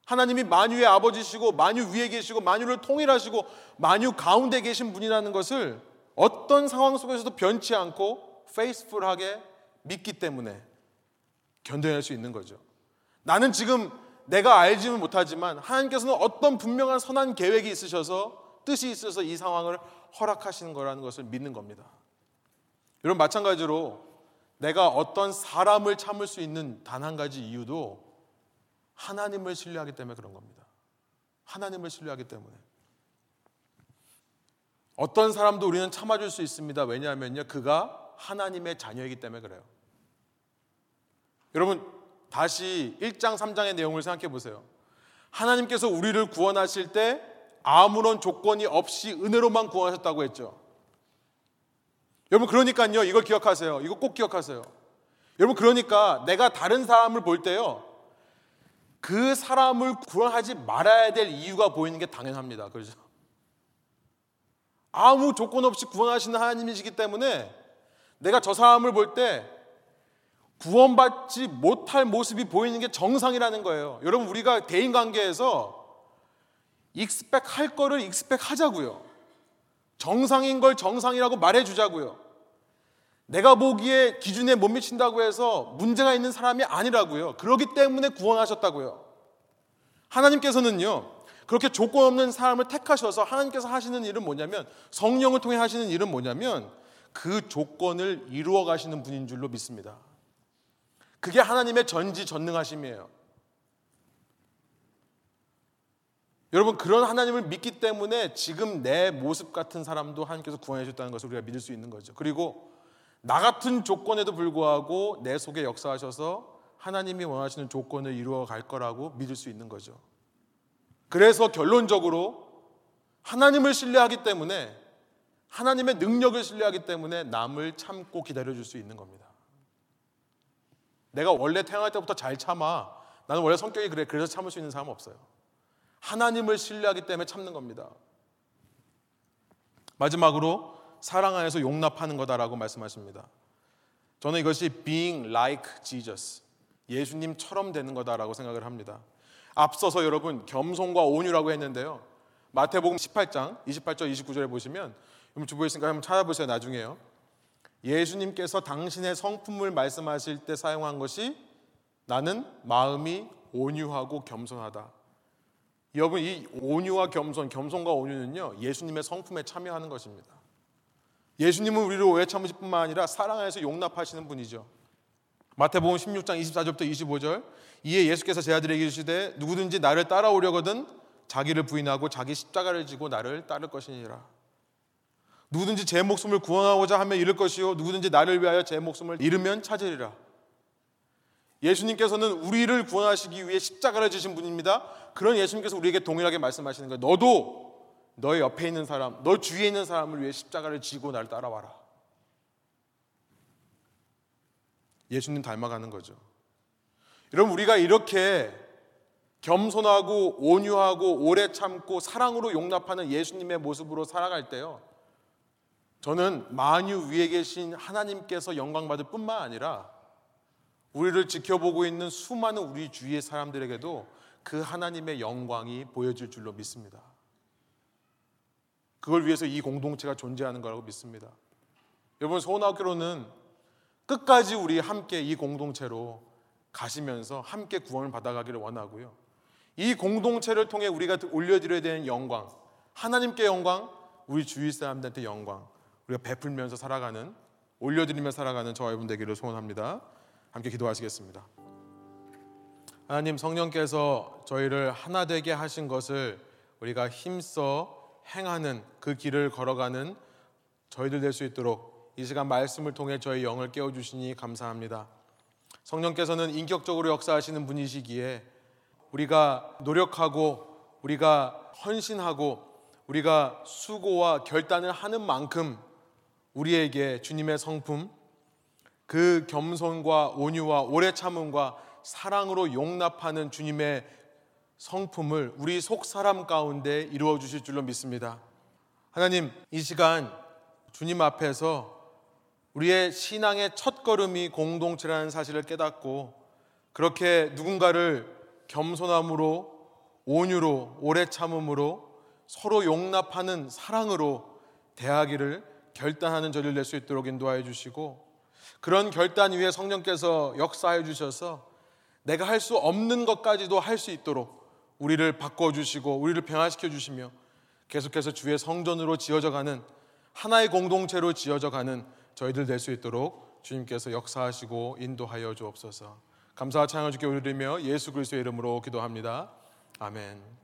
하나님이 만유의 아버지시고 만유 위에 계시고 만유를 통일하시고 만유 가운데 계신 분이라는 것을 어떤 상황 속에서도 변치 않고 페이스풀하게 믿기 때문에 견뎌낼 수 있는 거죠. 나는 지금 내가 알지는 못하지만 하나님께서는 어떤 분명한 선한 계획이 있으셔서 뜻이 있어서 이 상황을 허락하시는 거라는 것을 믿는 겁니다. 여러분 마찬가지로 내가 어떤 사람을 참을 수 있는 단 한 가지 이유도 하나님을 신뢰하기 때문에 그런 겁니다. 하나님을 신뢰하기 때문에. 어떤 사람도 우리는 참아줄 수 있습니다. 왜냐하면요. 그가 하나님의 자녀이기 때문에 그래요. 여러분, 다시 1장, 3장의 내용을 생각해 보세요. 하나님께서 우리를 구원하실 때 아무런 조건이 없이 은혜로만 구원하셨다고 했죠. 여러분, 그러니까요. 이걸 기억하세요. 이거 꼭 기억하세요. 여러분, 그러니까 내가 다른 사람을 볼 때요. 그 사람을 구원하지 말아야 될 이유가 보이는 게 당연합니다. 그렇죠? 아무 조건 없이 구원하시는 하나님이시기 때문에 내가 저 사람을 볼 때 구원받지 못할 모습이 보이는 게 정상이라는 거예요. 여러분 우리가 대인 관계에서 expect 할 거를 expect 하자고요. 정상인 걸 정상이라고 말해 주자고요. 내가 보기에 기준에 못 미친다고 해서 문제가 있는 사람이 아니라고요. 그러기 때문에 구원하셨다고요. 하나님께서는요, 그렇게 조건 없는 사람을 택하셔서 하나님께서 하시는 일은 뭐냐면, 성령을 통해 하시는 일은 뭐냐면, 그 조건을 이루어 가시는 분인 줄로 믿습니다. 그게 하나님의 전지 전능하심이에요. 여러분 그런 하나님을 믿기 때문에 지금 내 모습 같은 사람도 하나님께서 구원해 주셨다는 것을 우리가 믿을 수 있는 거죠. 그리고 나 같은 조건에도 불구하고 내 속에 역사하셔서 하나님이 원하시는 조건을 이루어 갈 거라고 믿을 수 있는 거죠. 그래서 결론적으로 하나님을 신뢰하기 때문에 하나님의 능력을 신뢰하기 때문에 남을 참고 기다려 줄 수 있는 겁니다. 내가 원래 태어날 때부터 잘 참아. 나는 원래 성격이 그래. 그래서 참을 수 있는 사람 없어요. 하나님을 신뢰하기 때문에 참는 겁니다. 마지막으로 사랑 안에서 용납하는 거다라고 말씀하십니다. 저는 이것이 being like Jesus, 예수님처럼 되는 거다라고 생각을 합니다. 앞서서 여러분 겸손과 온유라고 했는데요. 마태복음 18장 28절 29절에 보시면 주부에 있으니까 한번 찾아보세요. 나중에요. 예수님께서 당신의 성품을 말씀하실 때 사용한 것이 나는 마음이 온유하고 겸손하다. 여러분 이 온유와 겸손, 겸손과 온유는요 예수님의 성품에 참여하는 것입니다. 예수님은 우리를 오해 참으실 뿐만 아니라 사랑 안에서 용납하시는 분이죠. 마태복음 16장 24절부터 25절 이에 예수께서 제 아들에게 이르시되 누구든지 나를 따라오려거든 자기를 부인하고 자기 십자가를 지고 나를 따를 것이니라. 누구든지 제 목숨을 구원하고자 하면 잃을 것이요 누구든지 나를 위하여 제 목숨을 잃으면 찾으리라. 예수님께서는 우리를 구원하시기 위해 십자가를 지신 분입니다. 그런 예수님께서 우리에게 동일하게 말씀하시는 거예요. 너도 너의 옆에 있는 사람, 너 주위에 있는 사람을 위해 십자가를 지고 나를 따라와라. 예수님 닮아가는 거죠. 여러분 우리가 이렇게 겸손하고 온유하고 오래 참고 사랑으로 용납하는 예수님의 모습으로 살아갈 때요. 저는 만유 위에 계신 하나님께서 영광 받을 뿐만 아니라 우리를 지켜보고 있는 수많은 우리 주위의 사람들에게도 그 하나님의 영광이 보여질 줄로 믿습니다. 그걸 위해서 이 공동체가 존재하는 거라고 믿습니다. 여러분 소원학교로는 끝까지 우리 함께 이 공동체로 가시면서 함께 구원을 받아가기를 원하고요. 이 공동체를 통해 우리가 올려드려야 되는 영광, 하나님께 영광, 우리 주위 사람들한테 영광, 우리가 베풀면서 살아가는, 올려드리며 살아가는 저와 여러분 되기를 소원합니다. 함께 기도하시겠습니다. 하나님 성령께서 저희를 하나 되게 하신 것을 우리가 힘써 행하는 그 길을 걸어가는 저희들 될 수 있도록 이 시간 말씀을 통해 저희 영을 깨워 주시니 감사합니다. 성령께서는 인격적으로 역사하시는 분이시기에 우리가 노력하고 우리가 헌신하고 우리가 수고와 결단을 하는 만큼 우리에게 주님의 성품 그 겸손과 온유와 오래 참음과 사랑으로 용납하는 주님의 성품을 우리 속 사람 가운데 이루어 주실 줄로 믿습니다. 하나님, 이 시간 주님 앞에서 우리의 신앙의 첫 걸음이 공동체라는 사실을 깨닫고 그렇게 누군가를 겸손함으로 온유로 오래 참음으로 서로 용납하는 사랑으로 대하기를 결단하는 저를 낼 수 있도록 인도하여 주시고 그런 결단 위에 성령께서 역사해 주셔서 내가 할 수 없는 것까지도 할 수 있도록 우리를 바꿔 주시고 우리를 변화시켜 주시며 계속해서 주의 성전으로 지어져 가는 하나의 공동체로 지어져 가는 저희들 될 수 있도록 주님께서 역사하시고 인도하여 주옵소서. 감사와 찬양을 주께 올리며 예수 그리스도의 이름으로 기도합니다. 아멘.